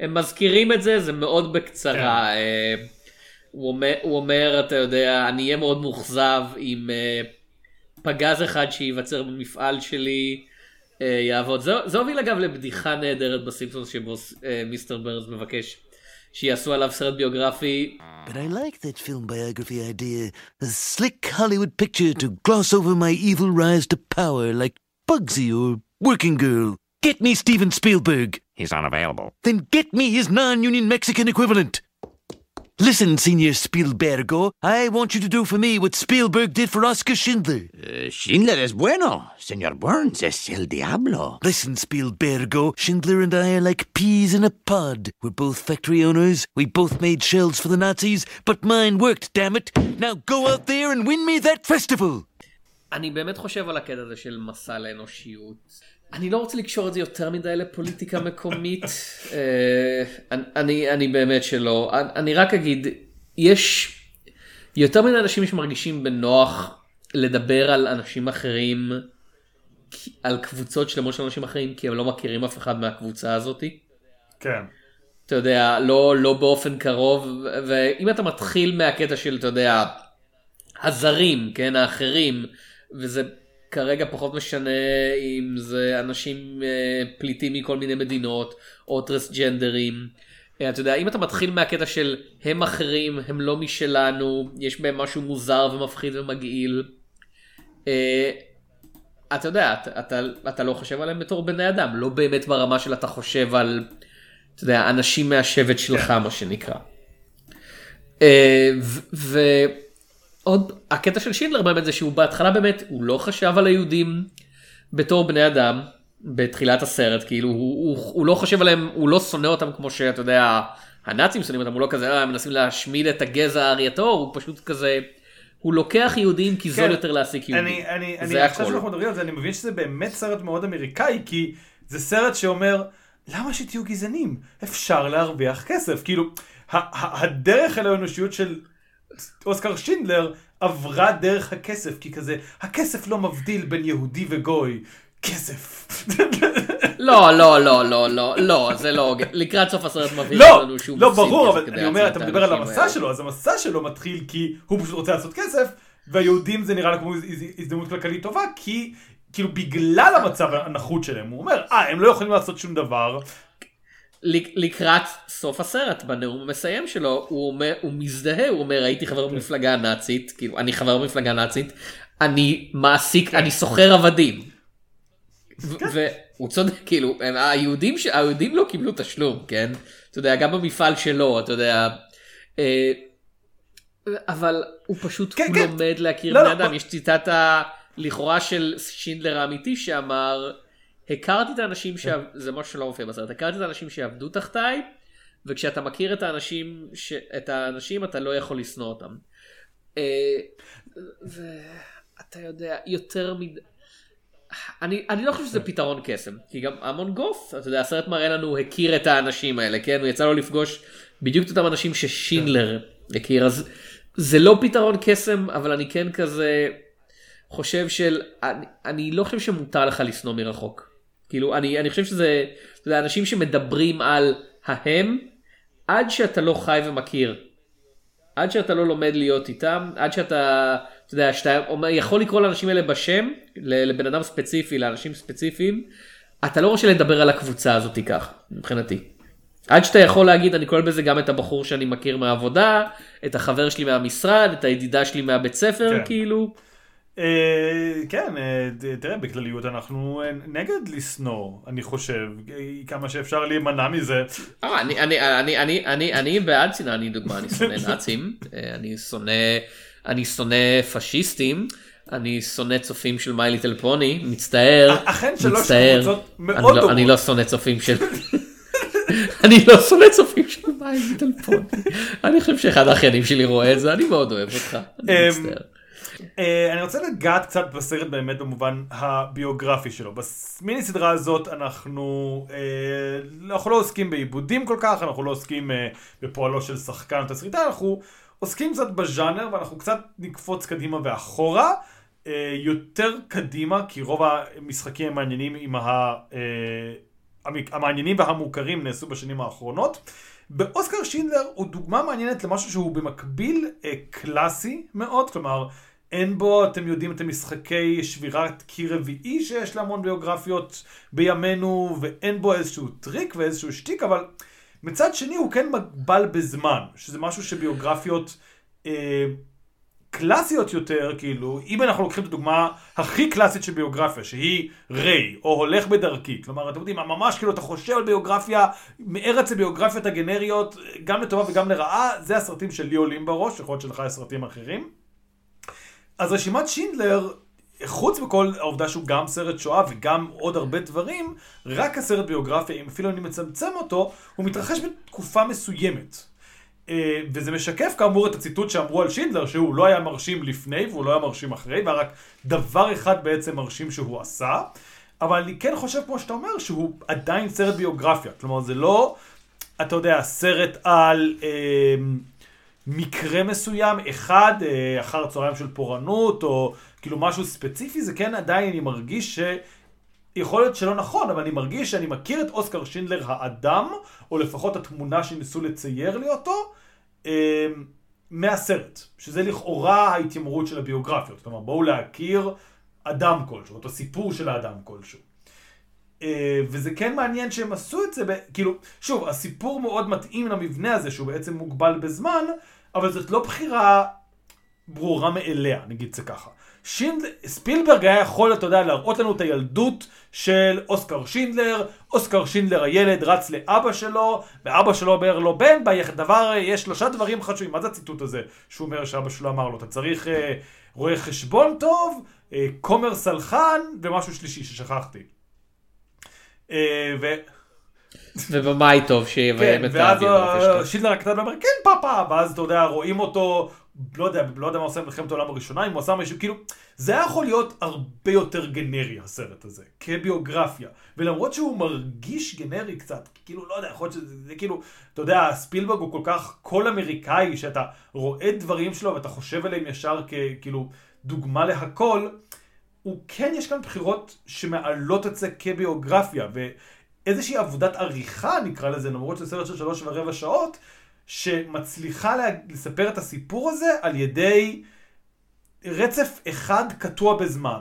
הם מזכירים את זה, זה מאוד בקצרה. כן. אה, הוא אומר, הוא אומר, אתה יודע, אני אהיה מאוד מאוכזב אם אה, פגז אחד שייווצר במפעל שלי יעבוד. זה, זה הוביל אגב לבדיחה נהדרת בסימפסונס שבו מיסטר ברנס מבקש שיעשו עליו סרט ביוגרפי. But I like that film biography idea. A slick Hollywood picture to gloss over my evil rise to power like Bugsy or Working Girl. Get me Steven Spielberg. He's unavailable. Then get me his non-union Mexican equivalent. Listen, Senor Spielbergo, I want you to do for me what Spielberg did for Oscar Schindler. Uh, Schindler es bueno. Señor Burns es el diablo. Listen, Spielbergo, Schindler and I are like peas in a pod. We're both factory owners. We both made shells for the Nazis, but mine worked, damn it. Now go out there and win me that festival. אני באמת חושב על הקטע הזה של מסע לאנושיות. אני לא רוצה לקשור את זה יותר מדי לפוליטיקה מקומית. אה, אני- אני, אני באמת שלא. אני, אני רק אגיד, יש יותר מדי אנשים שמרגישים בנוח לדבר על אנשים אחרים, על קבוצות שלמות של אנשים אחרים, כי הם לא מכירים אף אחד מהקבוצה הזאתי. כן. אתה יודע, לא, לא באופן קרוב, ואם אתה מתחיל מהקטע של, אתה יודע, הזרים, כן, האחרים, וזה כרגע פחות משנה אם זה אנשים אה, פליטים מכל מיני מדינות, או טרנסג'נדרים. אה, אתה יודע, אם אתה מתחיל מהקטע של הם אחרים, הם לא משלנו, יש בהם משהו מוזר ומפחיד ומגעיל, אה, אתה יודע, אתה, אתה, אתה לא חושב עליהם בתור בני אדם, לא באמת ברמה של אתה חושב על, אתה יודע, אנשים מהשבט שלך, מה שנקרא. אה, ו- ועוד, הקטע של שינדלר באמת זה שהוא בהתחלה באמת, הוא לא חשב על היהודים בתור בני אדם, בתחילת הסרט, כאילו, הוא, הוא, הוא לא חושב עליהם, הוא לא שונא אותם כמו שאתה יודע, הנאצים שונאים אותם, הוא לא כזה, אה, הם מנסים להשמיד את הגזע הארי הטהור, הוא פשוט כזה, הוא לוקח יהודים כי זול כן. יותר להעסיק יהודים. אני, אני, אני, זה עכשיו הכל. שאנחנו מדברים על זה, אני מבין שזה באמת סרט מאוד אמריקאי, כי זה סרט שאומר, למה שתהיו גזענים? אפשר להרוויח כסף. כאילו, הדרך אל האנושיות של אוסקר שינדלר עברה דרך הכסף, כי כזה, הכסף לא מבדיל בין יהודי וגוי. כסף. לא, לא, לא, לא, לא, לא, זה לא הוגן. לקראת סוף הסרט מבהיר לא, לנו שהוא לא מפסיד ברור, כסף אבל כדי אני אומר, אתה את מדבר על המסע האלה. שלו, אז המסע שלו מתחיל כי הוא פשוט רוצה לעשות כסף, והיהודים זה נראה לו כמו הז- הז- הזדמנות כלכלית טובה, כי כאילו בגלל המצב הנחות שלהם, הוא אומר, אה, הם לא יכולים לעשות שום דבר, לק- לקראת סוף הסרט, בנאום המסיים שלו, הוא אומר, הוא מזדהה, הוא אומר, הייתי חבר במפלגה הנאצית, כאילו, אני חבר במפלגה הנאצית, אני מעסיק, אני סוחר עבדים. ו- והוא צודק, כאילו, הם- היהודים, ש- היהודים לא קיבלו תשלום, כן? אתה יודע, גם במפעל שלו, אתה יודע, אה, אבל הוא פשוט כן, הוא כן. לומד להכיר לא, בני לא, אדם, בוא- יש ציטטה לכאורה של שינדלר האמיתי שאמר, הכרתי את האנשים, ש... זה משהו שלא מופיע בסרט, הכרתי את האנשים שעבדו תחתיי, וכשאתה מכיר את האנשים, ש... את האנשים אתה לא יכול לשנוא אותם. אה, ואתה יודע, יותר מד... אני, אני לא חושב שזה פתרון קסם, כי גם המון גוף, אתה יודע, הסרט מראה לנו, הכיר את האנשים האלה, כן? הוא יצא לו לפגוש בדיוק את אותם אנשים ששינדלר הכיר, אז זה לא פתרון קסם, אבל אני כן כזה חושב של, אני, אני לא חושב שמותר לך לשנוא מרחוק. כאילו, אני, אני חושב שזה, אתה יודע, אנשים שמדברים על ההם, עד שאתה לא חי ומכיר. עד שאתה לא לומד להיות איתם, עד שאתה, אתה יודע, שאתה יכול לקרוא לאנשים האלה בשם, לבן אדם ספציפי, לאנשים ספציפיים, אתה לא רוצה לדבר על הקבוצה הזאת כך, מבחינתי. עד שאתה יכול להגיד, אני כולל בזה גם את הבחור שאני מכיר מהעבודה, את החבר שלי מהמשרד, את הידידה שלי מהבית ספר, כן. כאילו. אה, כן, אה, תראה, בכלליות אנחנו אה, נגד לשנוא, אני חושב, כמה שאפשר להימנע מזה. אני, בעד שנאה, אני דוגמה, אני שונא נאצים, אני שונא, פשיסטים, אני שונא צופים של מיי ליטל פוני, מצטער, אכן שלוש קבוצות אני מאוד לא- דומות. אני לא שונא צופים של, אני לא שונא צופים של מיי ליטל פוני, אני חושב שאחד האחיינים שלי רואה את זה, אני מאוד אוהב אותך, אני אמ, מצטער. אה, אני רוצה לגעת קצת בסרט באמת במובן הביוגרפי שלו. במיני סדרה הזאת אנחנו, אה, אנחנו לא עוסקים בעיבודים כל כך, אנחנו לא עוסקים אה, בפועלו של שחקן או תסריטאי, אנחנו עוסקים קצת בז'אנר ואנחנו קצת נקפוץ קדימה ואחורה. יותר קדימה, כי רוב המשחקים המעניינים עם ה... המ- המעניינים והמוכרים נעשו בשנים האחרונות. באוסקר שינדלר הוא דוגמה מעניינת למשהו שהוא במקביל קלאסי מאוד, כלומר אין בו, אתם יודעים, את המשחקי שבירת קיר רביעי שיש להמון ביוגרפיות בימינו, ואין בו איזשהו טריק ואיזשהו שטיק, אבל מצד שני הוא כן מוגבל בזמן, שזה משהו שביוגרפיות אה, קלאסיות יותר, כאילו, אם אנחנו לוקחים את הדוגמה הכי קלאסית של ביוגרפיה, שהיא ריי, או הולך בדרכי, כלומר, אתם יודעים, ממש כאילו אתה חושב על ביוגרפיה, מארץ הביוגרפיות הגנריות, גם לטובה וגם לרעה, זה הסרטים שלי עולים בראש, יכול להיות שלך יש סרטים אחרים. אז רשימת שינדלר, חוץ מכל העובדה שהוא גם סרט שואה וגם עוד הרבה דברים, רק הסרט ביוגרפיה, אם אפילו אני מצמצם אותו, הוא מתרחש בתקופה מסוימת. אה, וזה משקף כאמור את הציטוט שאמרו על שינדלר, שהוא לא היה מרשים לפני והוא לא היה מרשים אחרי, והיה רק דבר אחד בעצם מרשים שהוא עשה. אבל אני כן חושב, כמו שאתה אומר, שהוא עדיין סרט ביוגרפיה. כלומר, זה לא, אתה יודע, סרט על אה, מקרה מסוים, אחד, אה, אחר צהריים של פורענות, או כאילו משהו ספציפי, זה כן עדיין, אני מרגיש ש... יכול להיות שלא נכון, אבל אני מרגיש שאני מכיר את אוסקר שינדלר האדם, או לפחות התמונה שניסו לצייר לי אותו, אה, מהסרט. שזה לכאורה ההתיימרות של הביוגרפיות. כלומר, בואו להכיר אדם כלשהו, אותו סיפור של האדם כלשהו. אה, וזה כן מעניין שהם עשו את זה, ב... כאילו, שוב, הסיפור מאוד מתאים למבנה הזה, שהוא בעצם מוגבל בזמן, אבל זאת לא בחירה ברורה מאליה, נגיד זה ככה. שינד... ספילברג היה יכול, אתה יודע, להראות לנו את הילדות של אוסקר שינדלר, אוסקר שינדלר הילד רץ לאבא שלו, ואבא שלו אומר לו, בן, דבר, יש שלושה דברים חשובים, מה זה הציטוט הזה שהוא אומר שאבא שלו אמר לו, אתה צריך אה, רואה חשבון טוב, אה, כומר סלחן ומשהו שלישי ששכחתי. אה, ו... ובמאי טוב שיביים כן, את ואז הביוגרפיה שילדר הקטן אומר, כן פאפה, ואז אתה יודע, רואים אותו, לא יודע, לא יודע מה עושה במלחמת העולם הראשונה, אם הוא עשה משהו, כאילו, זה היה יכול להיות הרבה יותר גנרי הסרט הזה, כביוגרפיה, ולמרות שהוא מרגיש גנרי קצת, כאילו, לא יודע, יכול להיות שזה זה, כאילו, אתה יודע, ספילברג הוא כל כך קול אמריקאי, שאתה רואה דברים שלו ואתה חושב עליהם ישר ככאילו דוגמה להכל, הוא כן, יש כאן בחירות שמעלות את זה כביוגרפיה, ואיזושהי עבודת עריכה נקרא לזה, למרות שזה סרט של שלוש ורבע שעות, שמצליחה לה... לספר את הסיפור הזה על ידי רצף אחד קטוע בזמן.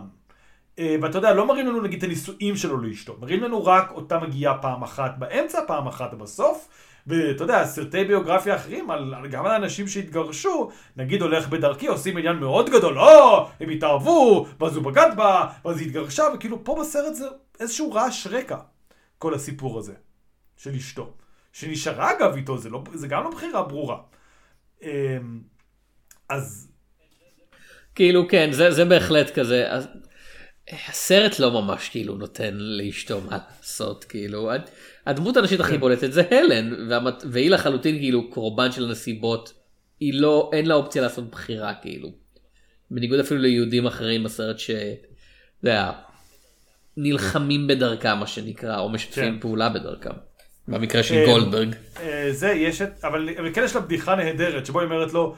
אה, ואתה יודע, לא מראים לנו נגיד את הנישואים שלו לאשתו, מראים לנו רק אותה מגיעה פעם אחת באמצע, פעם אחת בסוף, ואתה יודע, סרטי ביוגרפיה אחרים, על, גם על אנשים שהתגרשו, נגיד הולך בדרכי, עושים עניין מאוד גדול, או, הם התאהבו, ואז הוא בגד בה, ואז היא התגרשה, וכאילו פה בסרט זה איזשהו רעש רקע, כל הסיפור הזה, של אשתו. שנשארה אגב איתו, זה, לא, זה גם לא בחירה ברורה. אמ, אז... כאילו כן, זה, זה בהחלט כזה. אז, הסרט לא ממש כאילו נותן לאשתו מה לעשות, כאילו. הדמות הנשית הכי בולטת זה הלן, והמת... והיא לחלוטין כאילו קורבן של הנסיבות. היא לא, אין לה אופציה לעשות בחירה כאילו. בניגוד אפילו ליהודים אחרים בסרט ש... אתה יודע, נלחמים בדרכם מה שנקרא, או משתפים כן. פעולה בדרכם. במקרה של אה, גולדברג. אה, זה, יש את... אבל כן יש לה בדיחה נהדרת, שבו היא אומרת לו,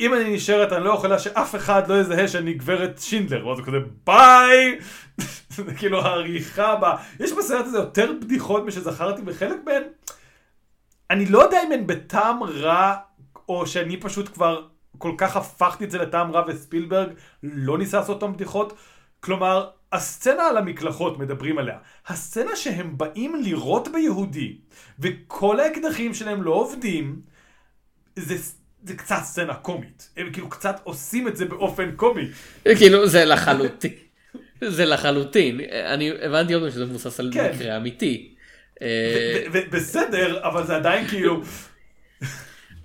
אם אני נשארת, אני לא יכולה שאף אחד לא יזהה שאני גברת שינדלר. ואז הוא כזה, ביי! זה כאילו העריכה בה. יש בסרט הזה יותר בדיחות משזכרתי, וחלק מהן... אני לא יודע אם הן בטעם רע, או שאני פשוט כבר כל כך הפכתי את זה לטעם רע וספילברג לא ניסה לעשות אותן בדיחות. כלומר, הסצנה על המקלחות מדברים עליה. הסצנה שהם באים לירות ביהודי, וכל האקדחים שלהם לא עובדים, זה, זה קצת סצנה קומית. הם כאילו קצת עושים את זה באופן קומי. כאילו זה לחלוטין. זה לחלוטין. אני הבנתי עוד פעם שזה מבוסס על כן. מקרה אמיתי. אה, בסדר, אבל זה עדיין כאילו...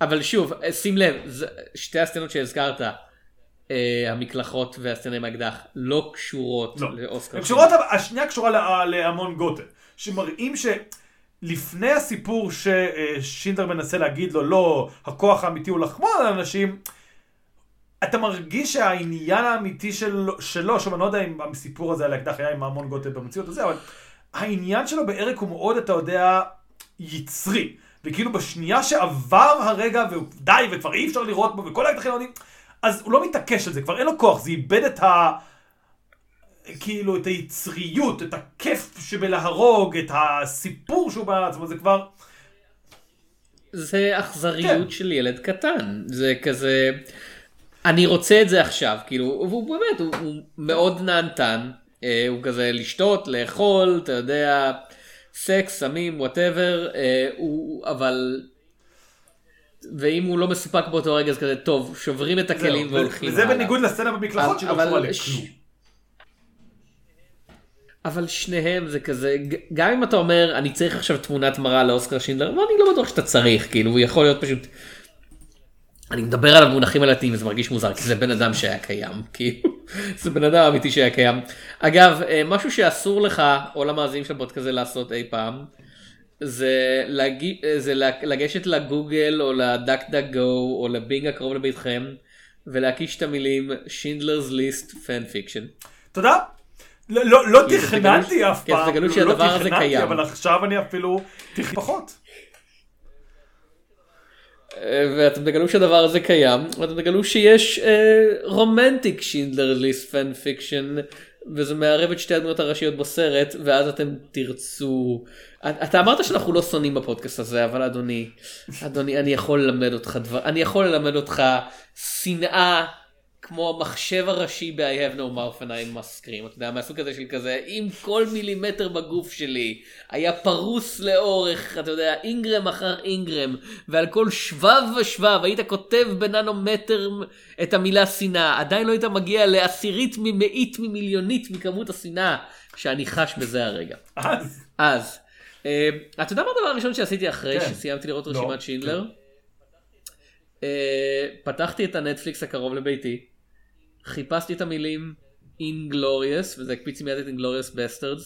אבל שוב, שים לב, שתי הסצנות שהזכרת, אה, המקלחות והסצנה עם האקדח, לא קשורות לא. לאוסקר. הן קשורות, אבל השנייה קשורה לה- להמון גוטה. שמראים שלפני הסיפור ששינדר מנסה להגיד לו, לא, הכוח האמיתי הוא לחמוד על אנשים, אתה מרגיש שהעניין האמיתי שלו, שלו, שוב, אני לא יודע אם הסיפור הזה על האקדח היה עם המון גוטה במציאות הזה, אבל העניין שלו בערק הוא מאוד, אתה יודע, יצרי. וכאילו בשנייה שעבר הרגע, ודי, וכבר אי אפשר לראות בו, וכל האקדחים עונים, אז הוא לא מתעקש על זה, כבר אין לו כוח, זה איבד את ה... כאילו, את היצריות, את הכיף שבלהרוג, את הסיפור שהוא בעצמו, זה כבר... זה אכזריות כן. של ילד קטן. זה כזה, אני רוצה את זה עכשיו, כאילו, והוא באמת, הוא, הוא מאוד נהנתן. אה, הוא כזה לשתות, לאכול, אתה יודע, סקס, סמים, whatever, אבל... ואם הוא לא מסופק באותו רגע אז כזה טוב שוברים את הכלים זהו, והולכים וזה הלאה. בניגוד לסצנה במקלחות אבל- שלא אבל קשורה ש- לכלום. אבל שניהם זה כזה גם אם אתה אומר אני צריך עכשיו תמונת מראה לאוסקר שינדלר לא, אני לא בטוח שאתה צריך כאילו הוא יכול להיות פשוט. אני מדבר על המונחים הלטיניים זה מרגיש מוזר כי זה בן אדם שהיה קיים כאילו זה בן אדם אמיתי שהיה קיים. אגב אה, משהו שאסור לך או למאזינים של הפודקאסט הזה לעשות אי פעם. זה, להגיע, זה לגשת לגוגל או לדק דק גו או לבינג הקרוב לביתכם ולהקיש את המילים Schindler's List fan fiction. תודה. לא, לא, לא תכננתי אף אתה פעם, תגלו לא שהדבר הזה קיים. אבל עכשיו אני אפילו תכנן פחות. ואתם תגלו שהדבר הזה קיים ואתם תגלו שיש romantic Schindler's List fan fiction וזה מערב את שתי הדמויות הראשיות בסרט ואז אתם תרצו. אתה אמרת שאנחנו לא שונאים בפודקאסט הזה אבל אדוני אדוני אני יכול ללמד אותך דבר אני יכול ללמד אותך שנאה כמו המחשב הראשי ב-I have no mouth and I must scream. אתה יודע מהסוג הזה של כזה אם כל מילימטר בגוף שלי היה פרוס לאורך אתה יודע אינגרם אחר אינגרם ועל כל שבב ושבב היית כותב בננומטר את המילה שנאה עדיין לא היית מגיע לעשירית ממאית ממיליונית מכמות השנאה שאני חש בזה הרגע. אז, אז אתה יודע מה הדבר הראשון שעשיתי אחרי כן. שסיימתי לראות לא, רשימת שינדלר? אה, פתחתי את הנטפליקס הקרוב לביתי, חיפשתי את המילים Inglorious וזה הקפיץ מיד את Inglorious Bastards,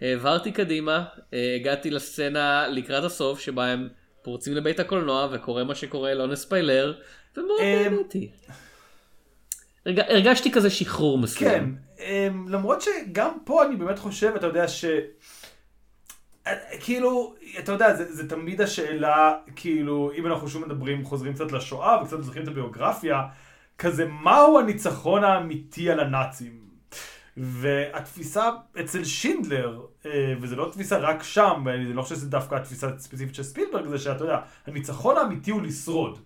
העברתי קדימה, אה, הגעתי לסצנה לקראת הסוף שבה הם פורצים לבית הקולנוע וקורה מה שקורה לא נספיילר ומאוד נהניתי. הרג- הרגשתי כזה שחרור מסוים. כן, למרות שגם פה אני באמת חושב, אתה יודע ש... כאילו, אתה יודע, זה, זה תמיד השאלה, כאילו, אם אנחנו שוב מדברים, חוזרים קצת לשואה וקצת זוכרים את הביוגרפיה, כזה, מהו הניצחון האמיתי על הנאצים? והתפיסה אצל שינדלר, אה, וזה לא תפיסה רק שם, ואני לא חושב שזה דווקא התפיסה הספציפית של ספילברג, זה שאתה יודע, הניצחון האמיתי הוא לשרוד.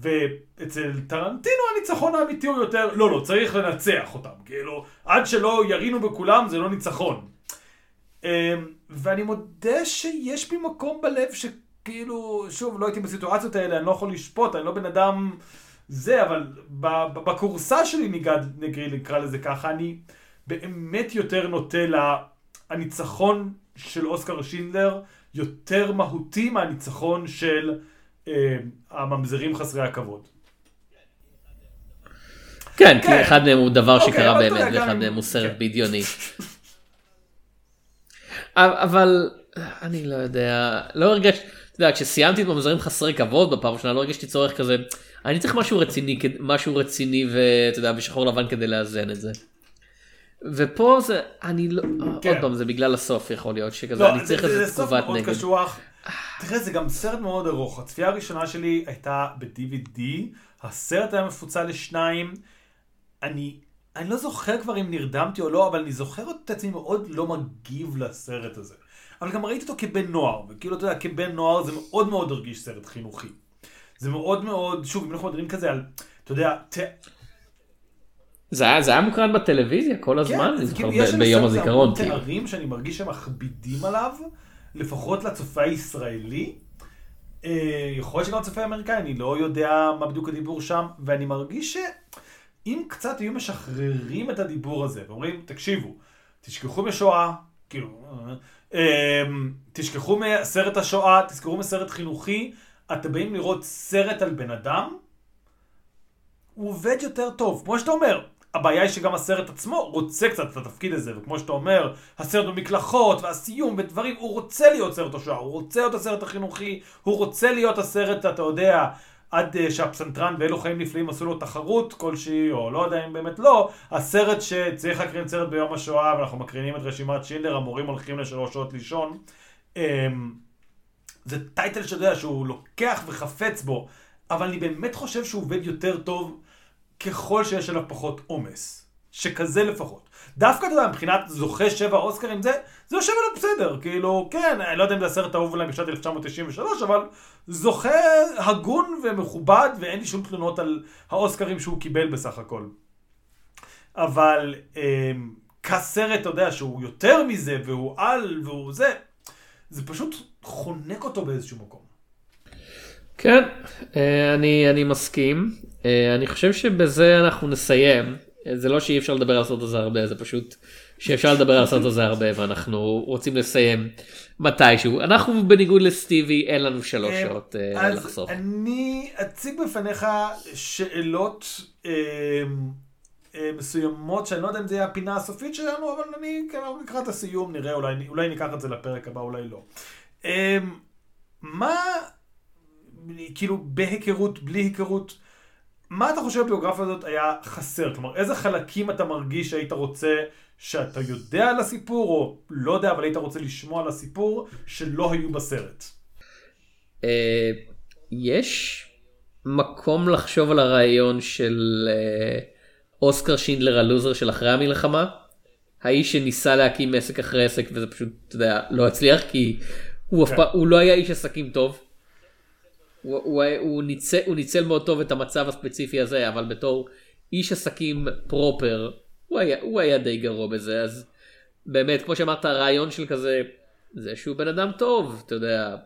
ואצל טרנטינו הניצחון האמיתי הוא יותר, לא, לא, צריך לנצח אותם. כאילו, עד שלא ירינו בכולם זה לא ניצחון. ואני מודה שיש בי מקום בלב שכאילו, שוב, לא הייתי בסיטואציות האלה, אני לא יכול לשפוט, אני לא בן אדם זה, אבל בכורסה שלי, ניגד, נגרי, נקרא לזה ככה, אני באמת יותר נוטה לניצחון של אוסקר שינדלר, יותר מהותי מהניצחון של אה, הממזרים חסרי הכבוד. כן, כי כן. אחד מהם הוא דבר אוקיי, שקרה באמת, ואחד מהם הוא סרט כן. בדיוני. אבל אני לא יודע, לא הרגשתי, אתה יודע, כשסיימתי את ממזרים חסרי כבוד בפעם הראשונה, לא הרגשתי צורך כזה, אני צריך משהו רציני, משהו רציני ואתה יודע, בשחור לבן כדי לאזן את זה. ופה זה, אני לא, כן. עוד פעם, זה בגלל הסוף יכול להיות, שכזה, לא, אני צריך זה, זה איזה סוף תגובת מאוד נגד. קשוח. תראה, זה גם סרט מאוד ארוך. הצפייה הראשונה שלי הייתה ב-DVD, הסרט היה מפוצל לשניים. אני, אני לא זוכר כבר אם נרדמתי או לא, אבל אני זוכר את עצמי מאוד לא מגיב לסרט הזה. אבל גם ראיתי אותו כבן נוער, וכאילו, אתה יודע, כבן נוער זה מאוד מאוד הרגיש סרט חינוכי. זה מאוד מאוד, שוב, אם אנחנו מדברים כזה על, אתה יודע, ת... זה היה- זה היה מוקרן בטלוויזיה כל הזמן, אני זה זוכר כאילו, ב- יש ביום הזיכרון. המון כאילו. תארים שאני מרגיש שהם מכבידים עליו, לפחות לצופה הישראלי. אה, יכול להיות שגם לצופה האמריקאי, אני לא יודע מה בדיוק הדיבור שם, ואני מרגיש שאם קצת היו משחררים את הדיבור הזה, ואומרים, תקשיבו, תשכחו משואה, כאילו, אה, אה, תשכחו מסרט השואה, תזכרו מסרט חינוכי, אתם באים לראות סרט על בן אדם, הוא עובד יותר טוב. כמו שאתה אומר, הבעיה היא שגם הסרט עצמו רוצה קצת את התפקיד הזה, וכמו שאתה אומר, הסרט במקלחות, והסיום, ודברים, הוא רוצה להיות סרט השואה, הוא רוצה להיות הסרט החינוכי, הוא רוצה להיות הסרט, אתה יודע, עד uh, שהפסנתרן ואלו חיים נפלאים עשו לו תחרות כלשהי, או לא יודע אם באמת לא, הסרט שצריך להקרין סרט ביום השואה, ואנחנו מקרינים את רשימת שינדלר, המורים הולכים לשלוש שעות לישון. Um, זה טייטל שאתה יודע שהוא לוקח וחפץ בו, אבל אני באמת חושב שהוא עובד יותר טוב ככל שיש עליו פחות עומס. שכזה לפחות. דווקא, אתה יודע, מבחינת זוכה שבע אוסקרים, זה, זה יושב עליו בסדר. כאילו, כן, אני לא יודע אם זה הסרט האהוב עליי בשנת 1993, אבל זוכה הגון ומכובד, ואין לי שום תלונות על האוסקרים שהוא קיבל בסך הכל. אבל אה, כסרט, אתה יודע, שהוא יותר מזה, והוא על, והוא זה, זה פשוט חונק אותו באיזשהו מקום. כן, אה, אני, אני מסכים. אה, אני חושב שבזה אנחנו נסיים. זה לא שאי אפשר לדבר על הסרט הזה הרבה, זה פשוט שאפשר לדבר על הסרט הזה הרבה ואנחנו רוצים לסיים מתישהו. אנחנו בניגוד לסטיבי אין לנו שלוש אה, שעות אה, אז לחסוך. אני אציג בפניך שאלות אה, מסוימות, שאני לא יודע אם זה יהיה הפינה הסופית שלנו, אבל אני, כן, לקראת הסיום נראה, אולי, אולי ניקח את זה לפרק הבא, אולי לא. מה, כאילו, בהיכרות, בלי היכרות, מה אתה חושב הביוגרפיה הזאת היה חסר? כלומר, איזה חלקים אתה מרגיש שהיית רוצה שאתה יודע על הסיפור, או לא יודע, אבל היית רוצה לשמוע על הסיפור, שלא היו בסרט? אה, יש מקום לחשוב על הרעיון של אה, אוסקר שינדלר הלוזר של אחרי המלחמה. האיש שניסה להקים עסק אחרי עסק וזה פשוט, אתה יודע, לא הצליח כי הוא כן. פעם, הוא לא היה איש עסקים טוב. הוא, הוא, הוא, ניצל, הוא ניצל מאוד טוב את המצב הספציפי הזה, אבל בתור איש עסקים פרופר, הוא היה, הוא היה די גרוע בזה, אז באמת, כמו שאמרת, הרעיון של כזה, זה שהוא בן אדם טוב, אתה יודע,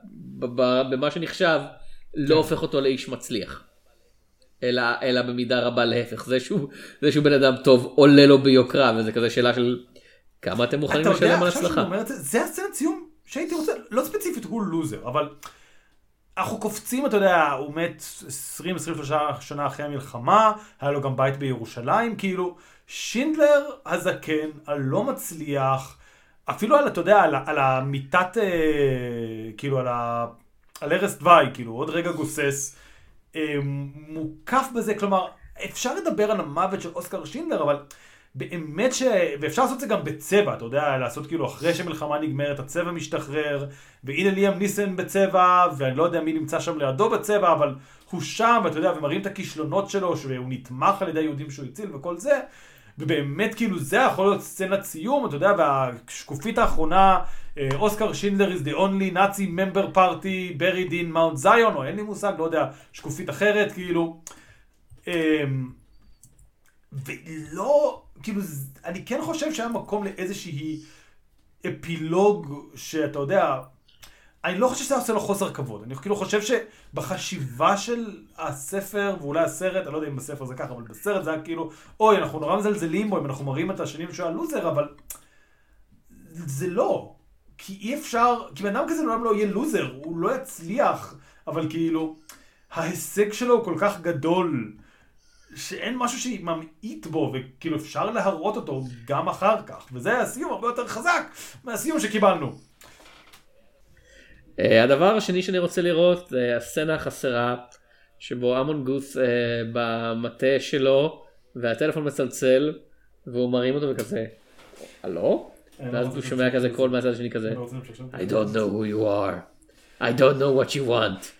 במה שנחשב, לא הופך אותו לאיש מצליח. אלא, אלא במידה רבה להפך, זה שהוא, זה שהוא בן אדם טוב עולה לו ביוקרה, וזה כזה שאלה של כמה אתם מוכנים לשלם על הצלחה. זה הסצנת סיום שהייתי רוצה, לא ספציפית הוא לוזר, אבל אנחנו קופצים, אתה יודע, הוא מת 20-23 שנה אחרי המלחמה, היה לו גם בית בירושלים, כאילו, שינדלר הזקן, הלא מצליח, אפילו על, אתה יודע, על, על המיטת, אה, כאילו, על ה... על ערש דווי, כאילו, עוד רגע גוסס, אה, מוקף בזה, כלומר, אפשר לדבר על המוות של אוסקר שינדלר, אבל באמת ש... ואפשר לעשות את זה גם בצבע, אתה יודע, לעשות כאילו אחרי שמלחמה נגמרת, הצבע משתחרר, והנה ליאם ניסן בצבע, ואני לא יודע מי נמצא שם לידו בצבע, אבל הוא שם, ואתה יודע, ומראים את הכישלונות שלו, שהוא נתמך על ידי יהודים שהוא הציל וכל זה, ובאמת כאילו זה יכול להיות סצנת סיום, אתה יודע, והשקופית האחרונה, אה, אוסקר שינדלר is the only Nazi member party buried in Mount Zion, או אין לי מושג, לא יודע, שקופית אחרת, כאילו. אמ, ולא, כאילו, אני כן חושב שהיה מקום לאיזושהי אפילוג שאתה יודע, אני לא חושב שזה עושה לו חוסר כבוד, אני כאילו חושב שבחשיבה של הספר, ואולי הסרט, אני לא יודע אם בספר זה ככה, אבל בסרט זה היה כאילו, אוי, אנחנו נורא מזלזלים בו, אם אנחנו מראים את השנים שהוא היה לוזר, אבל זה לא. כי אי אפשר, כי בן אדם כזה לעולם לא יהיה לוזר, הוא לא יצליח, אבל כאילו, ההישג שלו הוא כל כך גדול, שאין משהו שממעיט בו, וכאילו אפשר להראות אותו גם אחר כך, וזה היה סיום הרבה יותר חזק מהסיום שקיבלנו. אה, הדבר השני שאני רוצה לראות זה הסצנה החסרה שבו אמון גוס אה, במטה שלו והטלפון מצלצל והוא מרים אותו וכזה הלו? ואז הוא שומע כזה קול מהצד השני כזה I don't know who you are. I don't know what you want.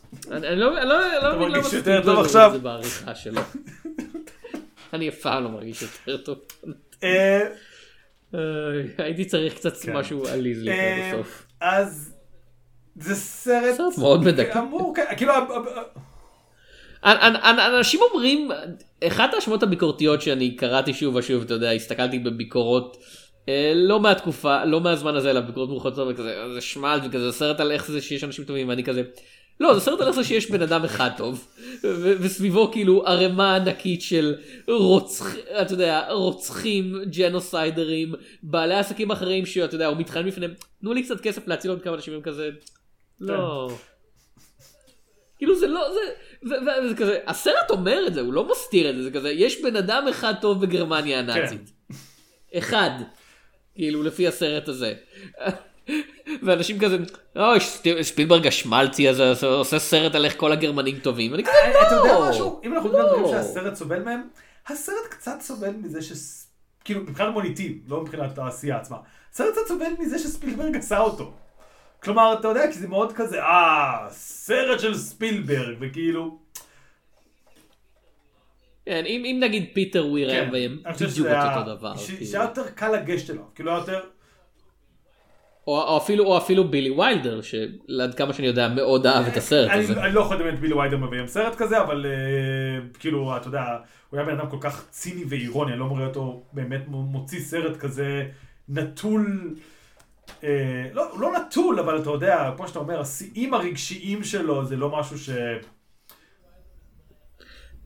אני לא לא- לא מבין למה טוב עושה עכשיו? את זה בעריכה שלו. אני אף פעם לא מרגיש יותר טוב. אה, אה, הייתי צריך קצת כן. משהו עליז לקראת אה, הסוף. אז זה סרט מאוד מדכא. כאילו, אנשים אומרים, אחת ההאשמות הביקורתיות שאני קראתי שוב ושוב, אתה יודע, הסתכלתי בביקורות, אה, לא מהתקופה, לא מהזמן הזה, אלא ביקורות מאוחרות וכזה, זה שמלט וכזה, סרט על איך זה שיש אנשים טובים, ואני כזה, לא, זה סרט על איך זה שיש בן אדם אחד טוב, ו- וסביבו כאילו ערימה ענקית של רוצח, אתה יודע, רוצחים, ג'נוסיידרים, בעלי עסקים אחרים שאתה יודע, הוא מתחנן בפניהם, תנו לי קצת כסף להציל עוד כמה אנשים, הם כזה, לא. כאילו זה לא, זה, וזה כזה, הסרט אומר את זה, הוא לא מסתיר את זה, זה כזה, יש בן אדם אחד טוב בגרמניה הנאצית. אחד. כאילו, לפי הסרט הזה. ואנשים כזה, אוי, שפ- שפילברג השמלצי הזה עושה- סרט על איך כל הגרמנים טובים. אני כזה, לא. אתה יודע משהו? אם אנחנו מדברים על דברים לא. שהסרט סובל מהם, הסרט קצת סובל מזה ש... כאילו, מבחינת מוניטין, לא מבחינת העשייה עצמה. הסרט קצת סובל מזה שספילברג עשה אותו. כלומר, אתה יודע, כי זה מאוד כזה, אה, סרט של ספילברג, וכאילו... כן, אם אם נגיד פיטר וויר היה כן, בדיוק אותו דבר. כאילו. שהיה יותר קל לגשת אליו, כאילו היה יותר... או או אפילו או אפילו בילי ויילדר, שעד כמה שאני יודע מאוד אהב את הסרט אני, הזה. אני לא יכול לדמיין את בילי ויידר מביים סרט כזה, אבל uh, כאילו, אתה יודע, הוא היה בן אדם כל כך ציני ואירוני, אני לא מראה אותו באמת מוציא סרט כזה נטול, uh, לא, לא נטול, אבל אתה יודע, כמו שאתה אומר, השיאים הרגשיים שלו זה לא משהו ש...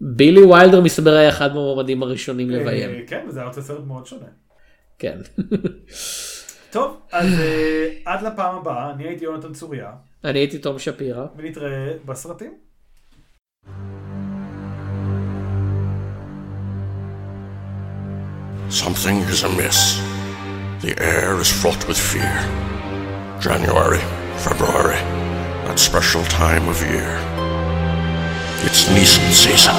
בילי ויילדר מסתבר היה אחד מהמועמדים הראשונים לביים. אה, כן, וזה היה סרט מאוד שונה. כן. טוב, אז אה, עד לפעם הבאה, אני הייתי יונתן צוריה, אני הייתי תום שפירא. ונתראה בסרטים. Something is amiss. The air is fraught with fear. January, February, that special time of year. It's Nisan season.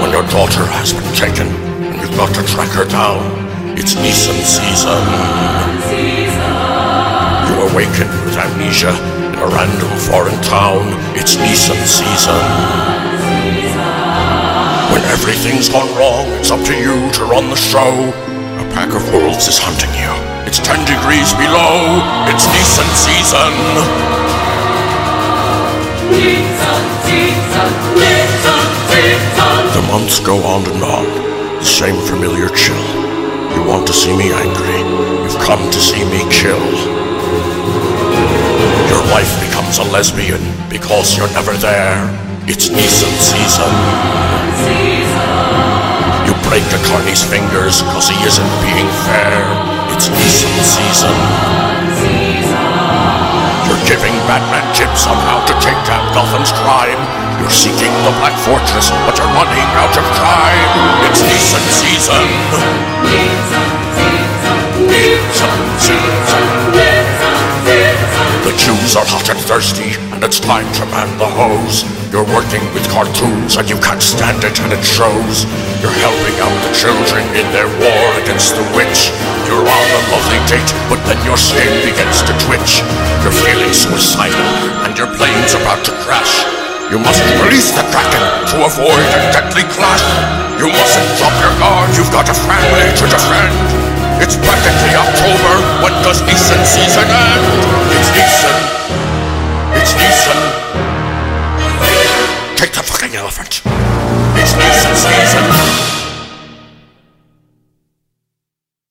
When your daughter has been taken and you've got to track her down, it's Nisan season. You awaken with amnesia in a random foreign town. It's Nisan season. When everything's gone wrong, it's up to you to run the show. A pack of wolves is hunting you. It's 10 degrees below. It's decent season. The months go on and on. The same familiar chill. You want to see me angry. You've come to see me kill. Your wife becomes a lesbian because you're never there. It's Neeson season. You break attorney's fingers cause he isn't being fair. It's Neeson season. Batman tips on how to take down Gotham's crime. You're seeking the Black Fortress, but you're running out of time. It's Neeson season. Neeson season. The Jews are hot and thirsty, and it's time to man the hose. You're working with cartoons, and you can't stand it, and it shows. You're helping out the children in their war against the witch. You're on a lovely date, but then your skin begins to twitch. You're feeling suicidal, and your plane's about to crash. You must release the Kraken to avoid a deadly clash. You mustn't drop your guard, you've got a family to defend. It's practically October. When does Neeson season end? It's Neeson. It's Neeson. Take the fucking elephant. It's Neeson season.